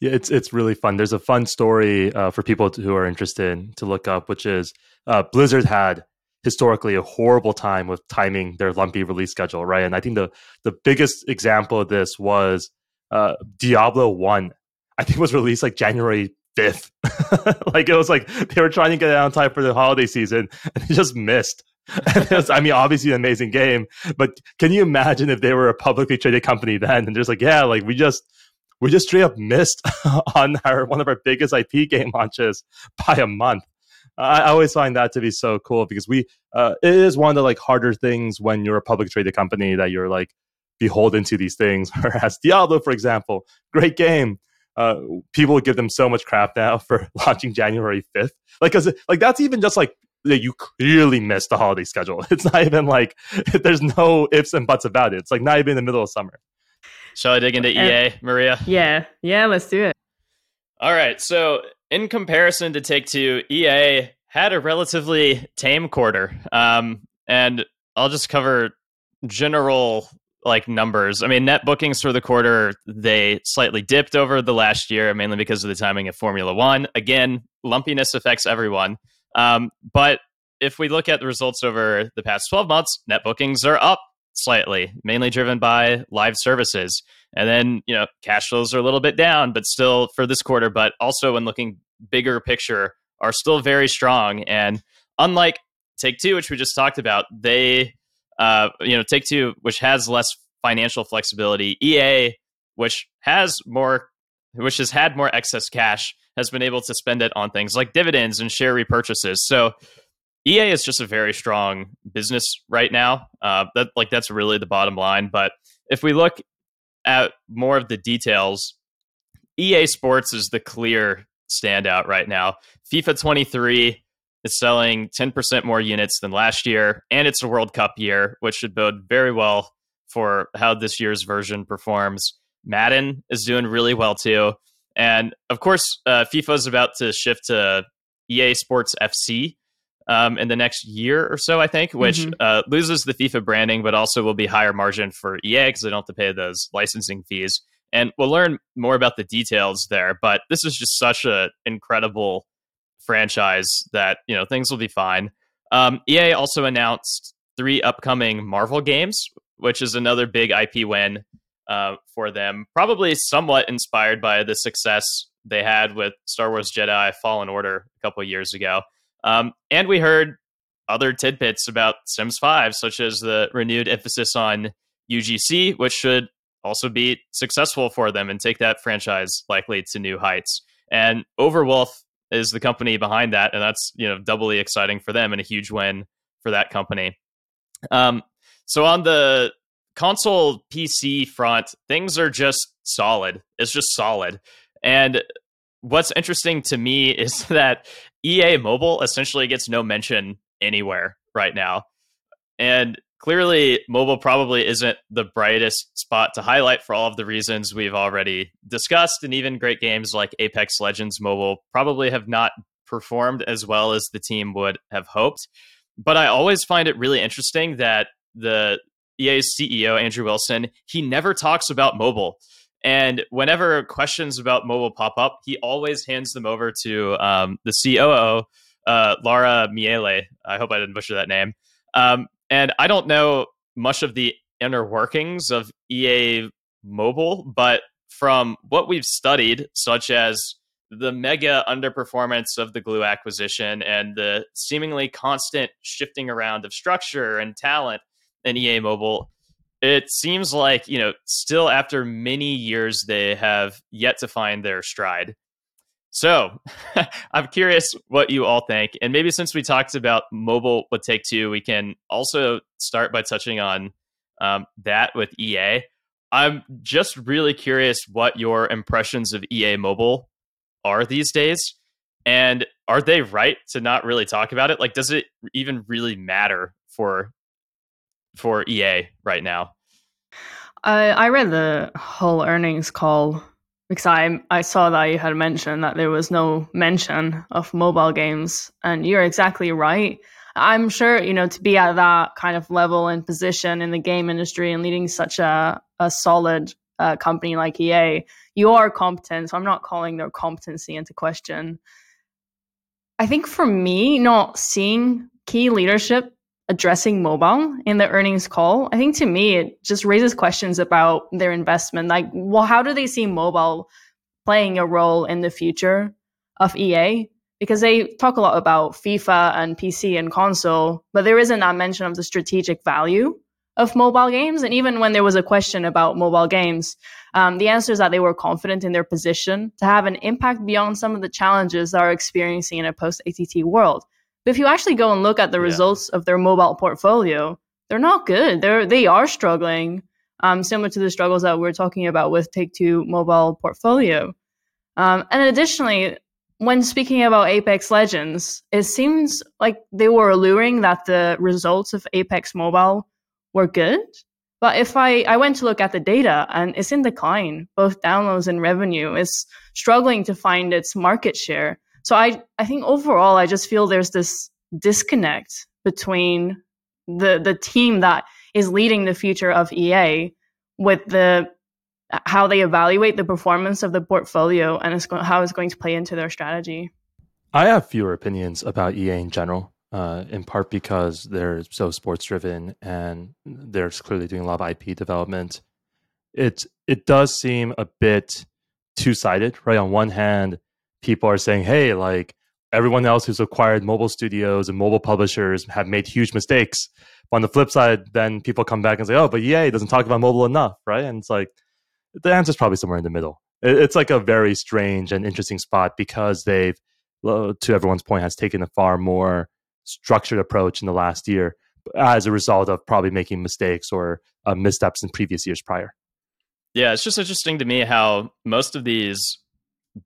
Yeah, it's it's really fun. There's a fun story uh, for people who are interested to look up, which is uh, Blizzard had historically a horrible time with timing their lumpy release schedule, right? And I think the the biggest example of this was uh, Diablo One, I think was released like January fifth. (laughs) like it was like they were trying to get it on time for the holiday season, and they just missed. (laughs) was, I mean, obviously an amazing game, but can you imagine if they were a publicly traded company then? And just like, yeah, like we just we just straight up missed (laughs) on our one of our biggest IP game launches by a month. I, always find that to be so cool because we uh, it is one of the like harder things when you're a public traded company that you're like beholden to these things. (laughs) Whereas Diablo, for example, great game. Uh, people give them so much crap now (laughs) for launching January 5th. Like, cause like that's even just like you clearly missed the holiday schedule. It's not even like there's no ifs and buts about it. It's like not even in the middle of summer. Shall I dig into EA, Maria? Yeah, yeah, let's do it. All right. So, in comparison to Take Two, EA had a relatively tame quarter. Um, and I'll just cover general like numbers. I mean, net bookings for the quarter they slightly dipped over the last year, mainly because of the timing of Formula One. Again, lumpiness affects everyone. Um, but if we look at the results over the past 12 months, net bookings are up slightly, mainly driven by live services. And then, you know, cash flows are a little bit down, but still for this quarter, but also when looking bigger picture, are still very strong. And unlike Take Two, which we just talked about, they, uh, you know, Take Two, which has less financial flexibility, EA, which has more, which has had more excess cash, has been able to spend it on things like dividends and share repurchases. So EA is just a very strong business right now. Uh, that like that's really the bottom line. But if we look at more of the details, EA Sports is the clear standout right now. FIFA 23 is selling 10% more units than last year, and it's a World Cup year, which should bode very well for how this year's version performs. Madden is doing really well too. And of course, uh, FIFA is about to shift to EA Sports FC, um, in the next year or so, I think, which mm-hmm. uh, loses the FIFA branding, but also will be higher margin for EA because they don't have to pay those licensing fees. And we'll learn more about the details there. But this is just such an incredible franchise that you know things will be fine. Um, EA also announced three upcoming Marvel games, which is another big IP win uh, for them. Probably somewhat inspired by the success they had with Star Wars Jedi Fallen Order a couple years ago. Um, and we heard other tidbits about Sims 5, such as the renewed emphasis on UGC, which should also be successful for them and take that franchise likely to new heights. And Overwolf is the company behind that, and that's you know doubly exciting for them and a huge win for that company. Um, so on the console PC front, things are just solid. It's just solid. And what's interesting to me (laughs) is that EA Mobile essentially gets no mention anywhere right now. And clearly, mobile probably isn't the brightest spot to highlight for all of the reasons we've already discussed. And even great games like Apex Legends Mobile probably have not performed as well as the team would have hoped. But I always find it really interesting that the EA's CEO, Andrew Wilson, he never talks about mobile. And whenever questions about mobile pop up, he always hands them over to um, the COO, uh, Laura Miele. I hope I didn't butcher that name. Um, and I don't know much of the inner workings of EA Mobile, but from what we've studied, such as the mega underperformance of the Glu acquisition and the seemingly constant shifting around of structure and talent in EA Mobile, it seems like you know still after many years they have yet to find their stride. So (laughs) i'm curious what you all think. And maybe since we talked about mobile with take two we can also start by touching on um, that with ea i'm just really curious what your impressions of ea mobile are these days. And are they right to not really talk about it? Like does it even really matter for for EA right now? I I read the whole earnings call because I I saw that you had mentioned that there was no mention of mobile games, and you're exactly right. I'm sure you know to be at that kind of level and position in the game industry and leading such a a solid uh, company like EA, you are competent. So I'm not calling their competency into question. I think for me, not seeing key leadership addressing mobile in the earnings call, I think to me it just raises questions about their investment. Like, well, how do they see mobile playing a role in the future of EA? Because they talk a lot about FIFA and PC and console, but there isn't that mention of the strategic value of mobile games. And even when there was a question about mobile games, um, the answer is that they were confident in their position to have an impact beyond some of the challenges they are experiencing in a post ATT world. But if you actually go and look at the yeah. results of their mobile portfolio, they're not good. They're they are struggling, um, similar to the struggles that we're talking about with Take Two mobile portfolio. Um, and additionally, when speaking about Apex Legends, it seems like they were alluring that the results of Apex Mobile were good. But if I, I went to look at the data and it's in decline, both downloads and revenue, it's struggling to find its market share. So I, I think overall, I just feel there's this disconnect between the the team that is leading the future of EA with the how they evaluate the performance of the portfolio and it's go- how it's going to play into their strategy. I have fewer opinions about EA in general, uh, in part because they're so sports driven and they're clearly doing a lot of IP development. It it does seem a bit two sided, right? On one hand, people are saying, "Hey, like everyone else who's acquired mobile studios and mobile publishers have made huge mistakes." But on the flip side, then people come back and say, "Oh, but EA doesn't talk about mobile enough," right? And it's like the answer is probably somewhere in the middle. It's like a very strange and interesting spot because they've, to everyone's point, has taken a far more structured approach in the last year as a result of probably making mistakes or uh, missteps in previous years prior. Yeah, it's just interesting to me how most of these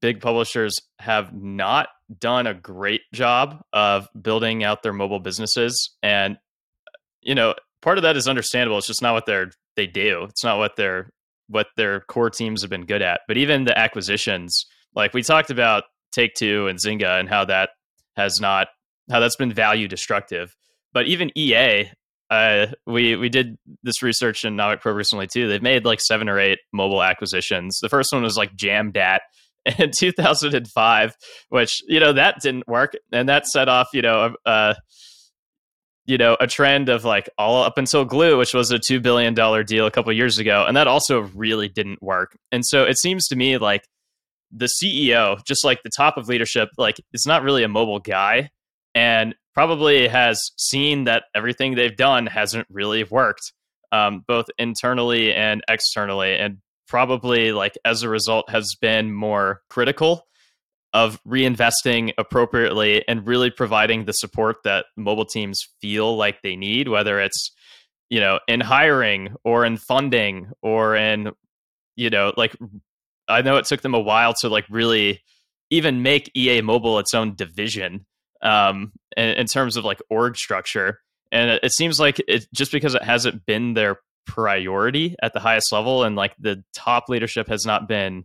big publishers have not done a great job of building out their mobile businesses and you know part of that is understandable it's just not what they're they do it's not what they're what their core teams have been good at. But even the acquisitions, like we talked about Take Two and Zynga and how that has not how that's been value destructive. But even EA, uh, we we did this research in Naavik Pro recently too. They've made like seven or eight mobile acquisitions. The first one was like Jamdat (laughs) in 2005, which you know that didn't work, and that set off you know uh, you know a trend of like all up until Glu which was a $2 billion deal a couple years ago and that also really didn't work. And so it seems to me like the ceo just like the top of leadership like it's not really a mobile guy and probably has seen that everything they've done hasn't really worked um, both internally and externally and probably like as a result has been more critical of reinvesting appropriately and really providing the support that mobile teams feel like they need, whether it's you know in hiring or in funding or in you know like I know it took them a while to like really even make EA Mobile its own division um, in, in terms of like org structure. And it, it seems like it just because it hasn't been their priority at the highest level and like the top leadership has not been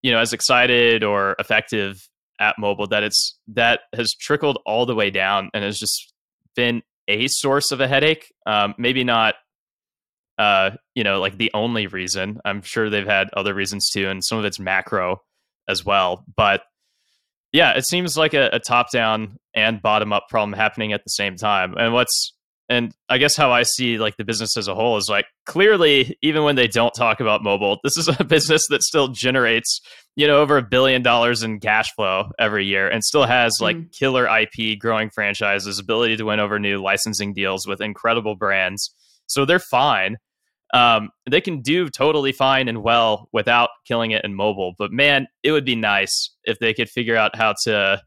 you know as excited or effective at mobile that it's that has trickled all the way down and has just been a source of a headache. Um, maybe not uh, you know like the only reason. I'm sure they've had other reasons too and some of it's macro as well but yeah it seems like a, a top down and bottom up problem happening at the same time. And what's and I guess how I see like the business as a whole is like clearly, even when they don't talk about mobile, this is a (laughs) business that still generates, you know, over a billion dollars in cash flow every year and still has like mm. killer IP, growing franchises, ability to win over new licensing deals with incredible brands. So they're fine. Um, they can do totally fine and well without killing it in mobile. But man, it would be nice if they could figure out how to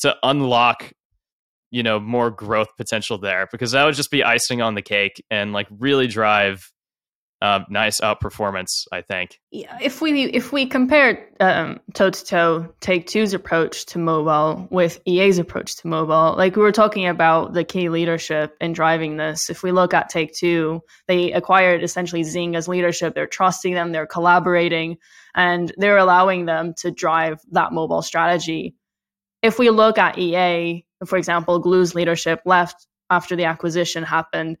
to unlock you know more growth potential there because that would just be icing on the cake and like really drive uh, nice outperformance. I think. Yeah, if we if we compare um, toe to toe Take Two's approach to mobile with EA's approach to mobile, like we were talking about the key leadership in driving this. If we look at Take Two, they acquired essentially Zynga's leadership. They're trusting them. They're collaborating, and they're allowing them to drive that mobile strategy. If we look at EA, for example, Glu's leadership left after the acquisition happened.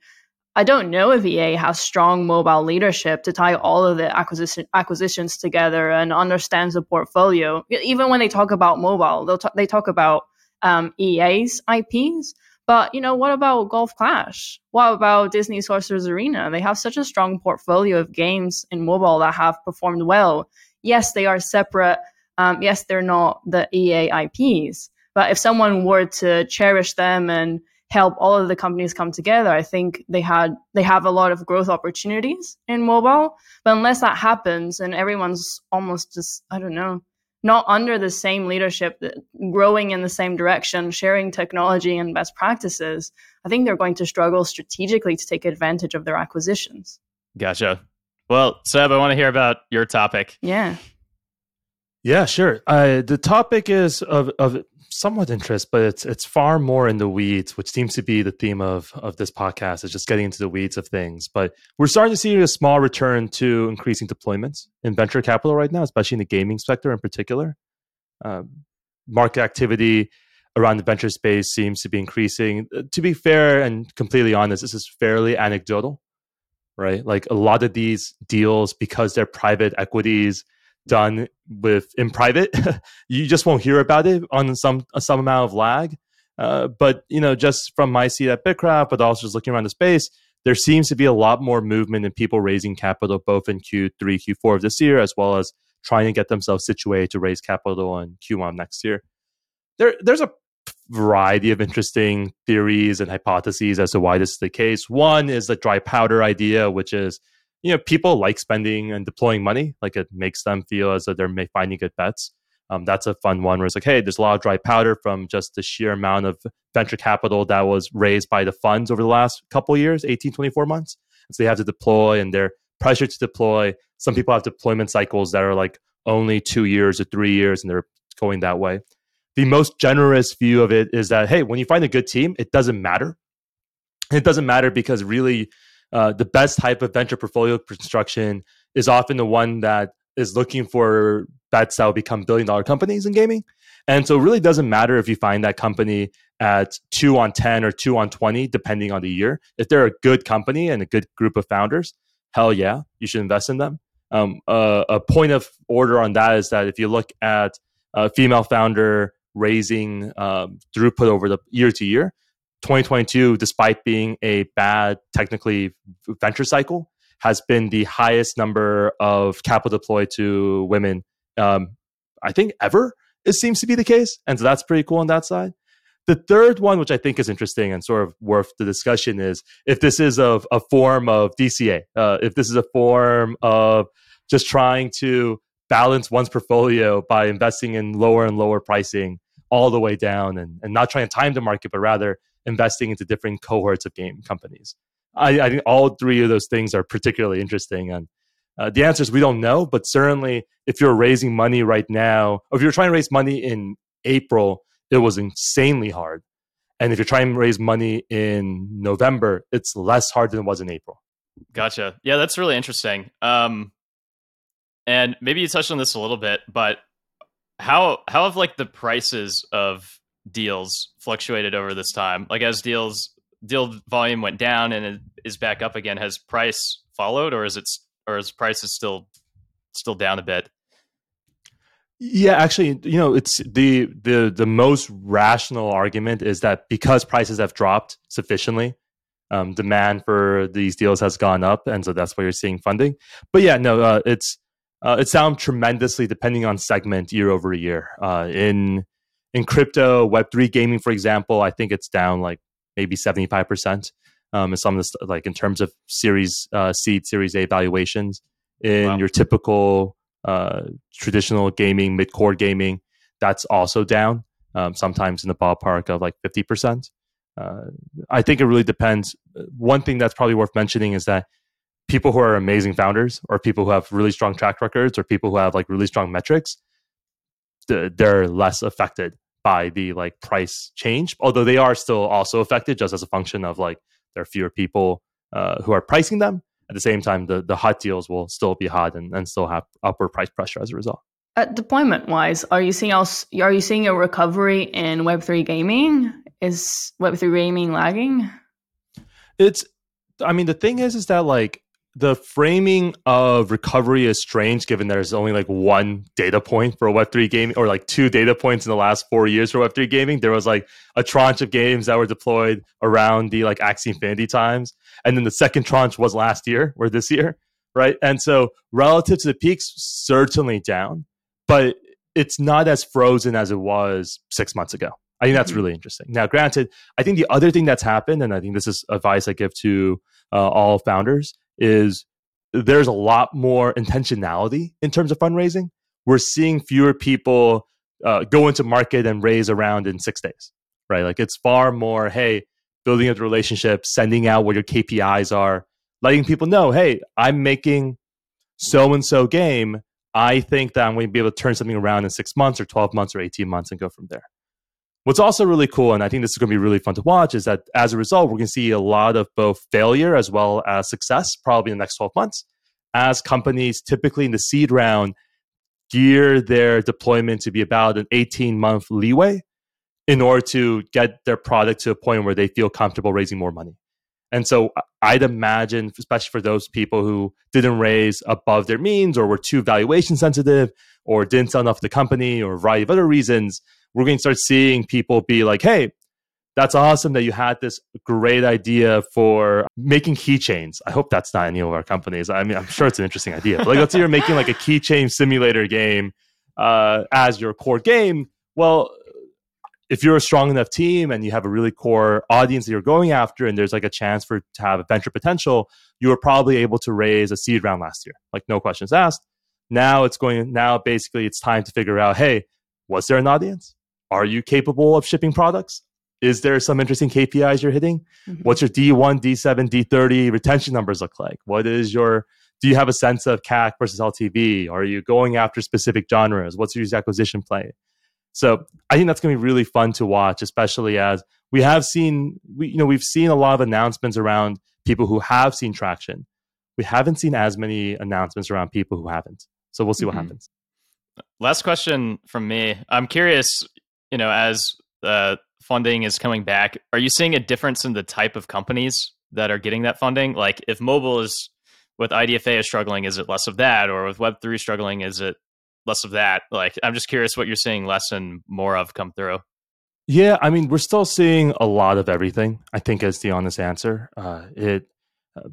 I don't know if EA has strong mobile leadership to tie all of the acquisition acquisitions together and understands the portfolio. Even when they talk about mobile, t- they talk about um, EA's IPs, But you know, what about Golf Clash? What about Disney Sorcerer's Arena? They have such a strong portfolio of games in mobile that have performed well. Yes, they are separate. Um, yes, they're not the EA IPs. But if someone were to cherish them and help all of the companies come together, I think they had they have a lot of growth opportunities in mobile. But unless that happens and everyone's almost just I don't know not under the same leadership, growing in the same direction, sharing technology and best practices, I think they're going to struggle strategically to take advantage of their acquisitions. Gotcha. Well, Seb, I want to hear about your topic. Yeah. Yeah, sure. Uh, the topic is of, of somewhat interest, but it's it's far more in the weeds, which seems to be the theme of of this podcast is just getting into the weeds of things. But we're starting to see a small return to increasing deployments in venture capital right now, especially in the gaming sector in particular. Um, market activity around the venture space seems to be increasing. Uh, to be fair and completely honest, this is fairly anecdotal, right? Like a lot of these deals, because they're private equities done with in private, (laughs) you just won't hear about it on some some amount of lag. Uh, but you know, just from my seat at BITKRAFT, but also just looking around the space, there seems to be a lot more movement in people raising capital, both in Q3, Q4 of this year, as well as trying to get themselves situated to raise capital in Q1 next year. There, there's a variety of interesting theories and hypotheses as to why this is the case. One is the dry powder idea, which is you know, people like spending and deploying money. Like it makes them feel as though they're finding good bets. Um, that's a fun one where it's like, hey, there's a lot of dry powder from just the sheer amount of venture capital that was raised by the funds over the last couple years, 18, 24 months. And so they have to deploy and they're pressured to deploy. Some people have deployment cycles that are like only two years or three years and they're going that way. The most generous view of it is that, hey, when you find a good team, it doesn't matter. It doesn't matter because really uh, the best type of venture portfolio construction is often the one that is looking for bets that will become billion dollar companies in gaming. And so it really doesn't matter if you find that company at two on 10 or two on 20, depending on the year. If they're a good company and a good group of founders, hell yeah, you should invest in them. Um, uh, a point of order on that is that if you look at a female founder raising um, throughput over the year to year, 2022, despite being a bad technically venture cycle, has been the highest number of capital deployed to women, um, I think, ever. It seems to be the case. And so that's pretty cool on that side. The third one, which I think is interesting and sort of worth the discussion, is if this is a, a form of DCA, uh, if this is a form of just trying to balance one's portfolio by investing in lower and lower pricing all the way down and, and not trying to time the market, but rather investing into different cohorts of game companies. I, I think all three of those things are particularly interesting. And uh, the answer is we don't know, but certainly if you're raising money right now, or if you're trying to raise money in April, it was insanely hard. And if you're trying to raise money in November, it's less hard than it was in April. Gotcha. Yeah, that's really interesting. Um, and maybe you touched on this a little bit, but how how have like the prices of deals fluctuated over this time? Like as deals deal volume went down and it is back up again, has price followed, or is it or is prices still still down a bit? Yeah, actually, you know, it's the the the most rational argument is that because prices have dropped sufficiently, um, demand for these deals has gone up, and so that's why you're seeing funding. But yeah, no, uh, it's uh, it's down tremendously depending on segment year over year. Uh, in in crypto, Web3 gaming, for example, I think it's down like maybe 75%. Um, in some of this, like in terms of series uh, seed, series A valuations. In wow. your typical uh, traditional gaming, mid core gaming, that's also down, um, sometimes in the ballpark of like 50%. Uh, I think it really depends. One thing that's probably worth mentioning is that people who are amazing founders or people who have really strong track records or people who have like really strong metrics they're less affected by the like price change although they are still also affected just as a function of like there are fewer people uh, who are pricing them. At the same time the, the hot deals will still be hot and, and still have upward price pressure as a result. At deployment wise are you seeing else are you seeing a recovery in web3 gaming? Is web3 gaming lagging? It's i mean the thing is is that like the framing of recovery is strange given there's only like one data point for Web3 gaming or like two data points in the last four years for Web3 gaming. There was like a tranche of games that were deployed around the like Axie Infinity times. And then the second tranche was last year or this year, right? And so relative to the peaks, certainly down, but it's not as frozen as it was six months ago. I think that's mm-hmm. really interesting. Now, granted, I think the other thing that's happened, and I think this is advice I give to uh, all founders, is there's a lot more intentionality in terms of fundraising. We're seeing fewer people uh, go into market and raise around in six days, right? Like it's far more, hey, building up the relationship, sending out what your KPIs are, letting people know, hey, I'm making so and so game. I think that I'm going to be able to turn something around in six months or 12 months or 18 months and go from there. What's also really cool, and I think this is going to be really fun to watch, is that as a result, we're going to see a lot of both failure as well as success probably in the next 12 months as companies typically in the seed round gear their deployment to be about an 18 month leeway in order to get their product to a point where they feel comfortable raising more money. And so I'd imagine, especially for those people who didn't raise above their means or were too valuation sensitive or didn't sell enough to the company or a variety of other reasons, we're going to start seeing people be like, hey, that's awesome that you had this great idea for making keychains. I hope that's not any of our companies. I mean, I'm sure it's an interesting idea. But like, let's say you're making like a keychain simulator game uh, as your core game. Well, if you're a strong enough team and you have a really core audience that you're going after, and there's like a chance for to have a venture potential, you were probably able to raise a seed round last year, like no questions asked. Now it's going. Now basically, it's time to figure out, hey, was there an audience? Are you capable of shipping products? Is there some interesting KPIs you're hitting? Mm-hmm. What's your D1, D7, D30 retention numbers look like? What is your do you have a sense of CAC versus LTV? Are you going after specific genres? What's your acquisition play? So I think that's going to be really fun to watch, especially as we have seen, we, you know, we've seen a lot of announcements around people who have seen traction. We haven't seen as many announcements around people who haven't. So we'll see mm-hmm. what happens. Last question from me. I'm curious, you know, as uh, funding is coming back, are you seeing a difference in the type of companies that are getting that funding? Like if mobile is with IDFA is struggling, is it less of that? Or with Web3 struggling, is it less of that? Like I'm just curious what you're seeing less and more of come through. Yeah, I mean, we're still seeing a lot of everything. I think is the honest answer. Uh, it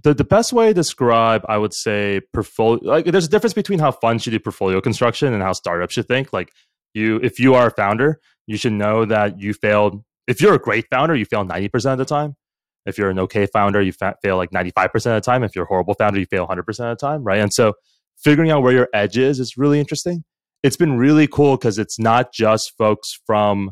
the the best way to describe, I would say, portfolio. Like, there's a difference between how funds should do portfolio construction and how startups should think. Like, you, if you are a founder, you should know that you failed. If you're a great founder, you fail 90% of the time. If you're an okay founder, you fa- fail like 95% of the time. If you're a horrible founder, you fail 100% of the time, right? And so figuring out where your edge is is really interesting. It's been really cool because it's not just folks from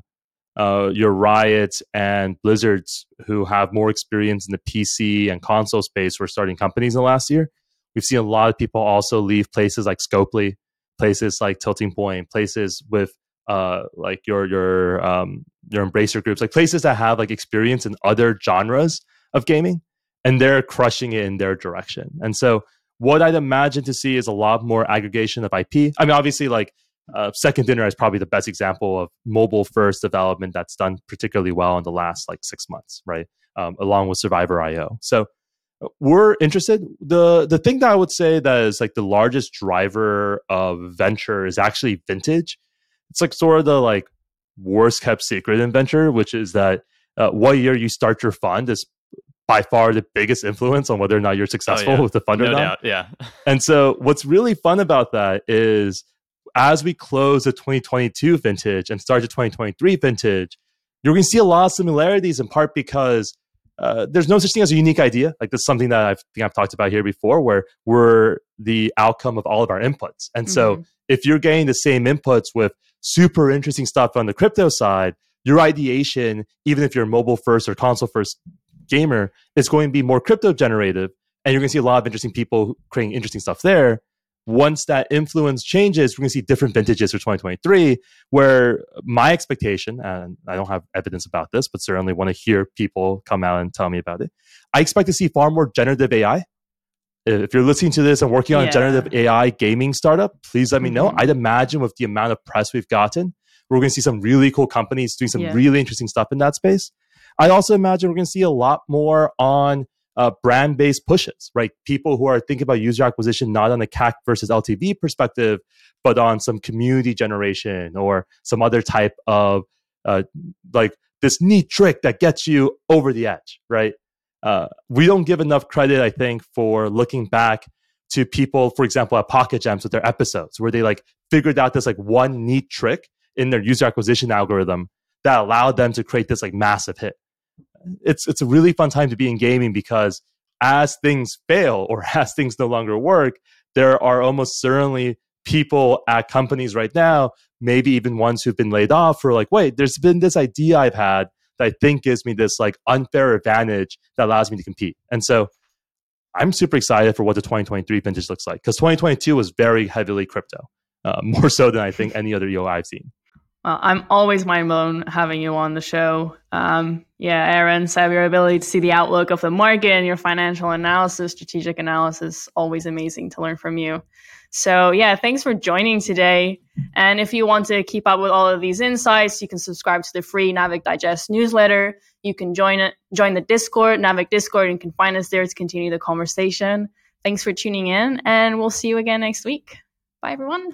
uh, your Riots and Blizzards who have more experience in the PC and console space who are starting companies in the last year. We've seen a lot of people also leave places like Scopely, places like Tilting Point, places with uh, like your your um, your embracer groups, like places that have like experience in other genres of gaming, and they're crushing it in their direction. And so, what I'd imagine to see is a lot more aggregation of IP. I mean, obviously, like uh, Second Dinner is probably the best example of mobile first development that's done particularly well in the last like six months, right? Um, along with Survivor IO. So we're interested. the The thing that I would say that is like the largest driver of venture is actually vintage it's like sort of the like worst kept secret in venture, which is that uh, what year you start your fund is by far the biggest influence on whether or not you're successful oh, yeah. with the fund no or not. Doubt, yeah. (laughs) and so what's really fun about that is as we close the 2022 vintage and start the 2023 vintage, you're going to see a lot of similarities in part because uh, there's no such thing as a unique idea. Like this is something that I think I've talked about here before, where we're the outcome of all of our inputs. And mm-hmm. so if you're getting the same inputs with super interesting stuff on the crypto side, your ideation, even if you're mobile first or console first gamer, is going to be more crypto generative. And you're going to see a lot of interesting people creating interesting stuff there. Once that influence changes, we're going to see different vintages for 2023. Where my expectation, and I don't have evidence about this, but certainly want to hear people come out and tell me about it. I expect to see far more generative AI if you're listening to this and working on yeah. a generative AI gaming startup, please let me know. Mm-hmm. I'd imagine with the amount of press we've gotten, we're going to see some really cool companies doing some yeah. really interesting stuff in that space. I also imagine we're going to see a lot more on uh, brand based pushes, right? People who are thinking about user acquisition not on a CAC versus LTV perspective, but on some community generation or some other type of uh, like this neat trick that gets you over the edge, right? Uh, we don't give enough credit, I think, for looking back to people, for example, at Pocket Gems with their episodes, where they like figured out this like one neat trick in their user acquisition algorithm that allowed them to create this like massive hit. It's it's a really fun time to be in gaming because as things fail or (laughs) as things no longer work, there are almost certainly people at companies right now, maybe even ones who've been laid off, who are like, wait, there's been this idea I've had that I think gives me this like unfair advantage that allows me to compete. And so I'm super excited for what the 2023 vintage looks like because 2022 was very heavily crypto, uh, (laughs) more so than I think any other year I've seen. Well, I'm always mind blown having you on the show. Um, yeah, Aaron, Seb, your ability to see the outlook of the market and your financial analysis, strategic analysis, always amazing to learn from you. So, yeah, thanks for joining today. And if you want to keep up with all of these insights, you can subscribe to the free Naavik Digest newsletter. You can join it, join the Discord, Naavik Discord, and can find us there to continue the conversation. Thanks for tuning in, and we'll see you again next week. Bye, everyone.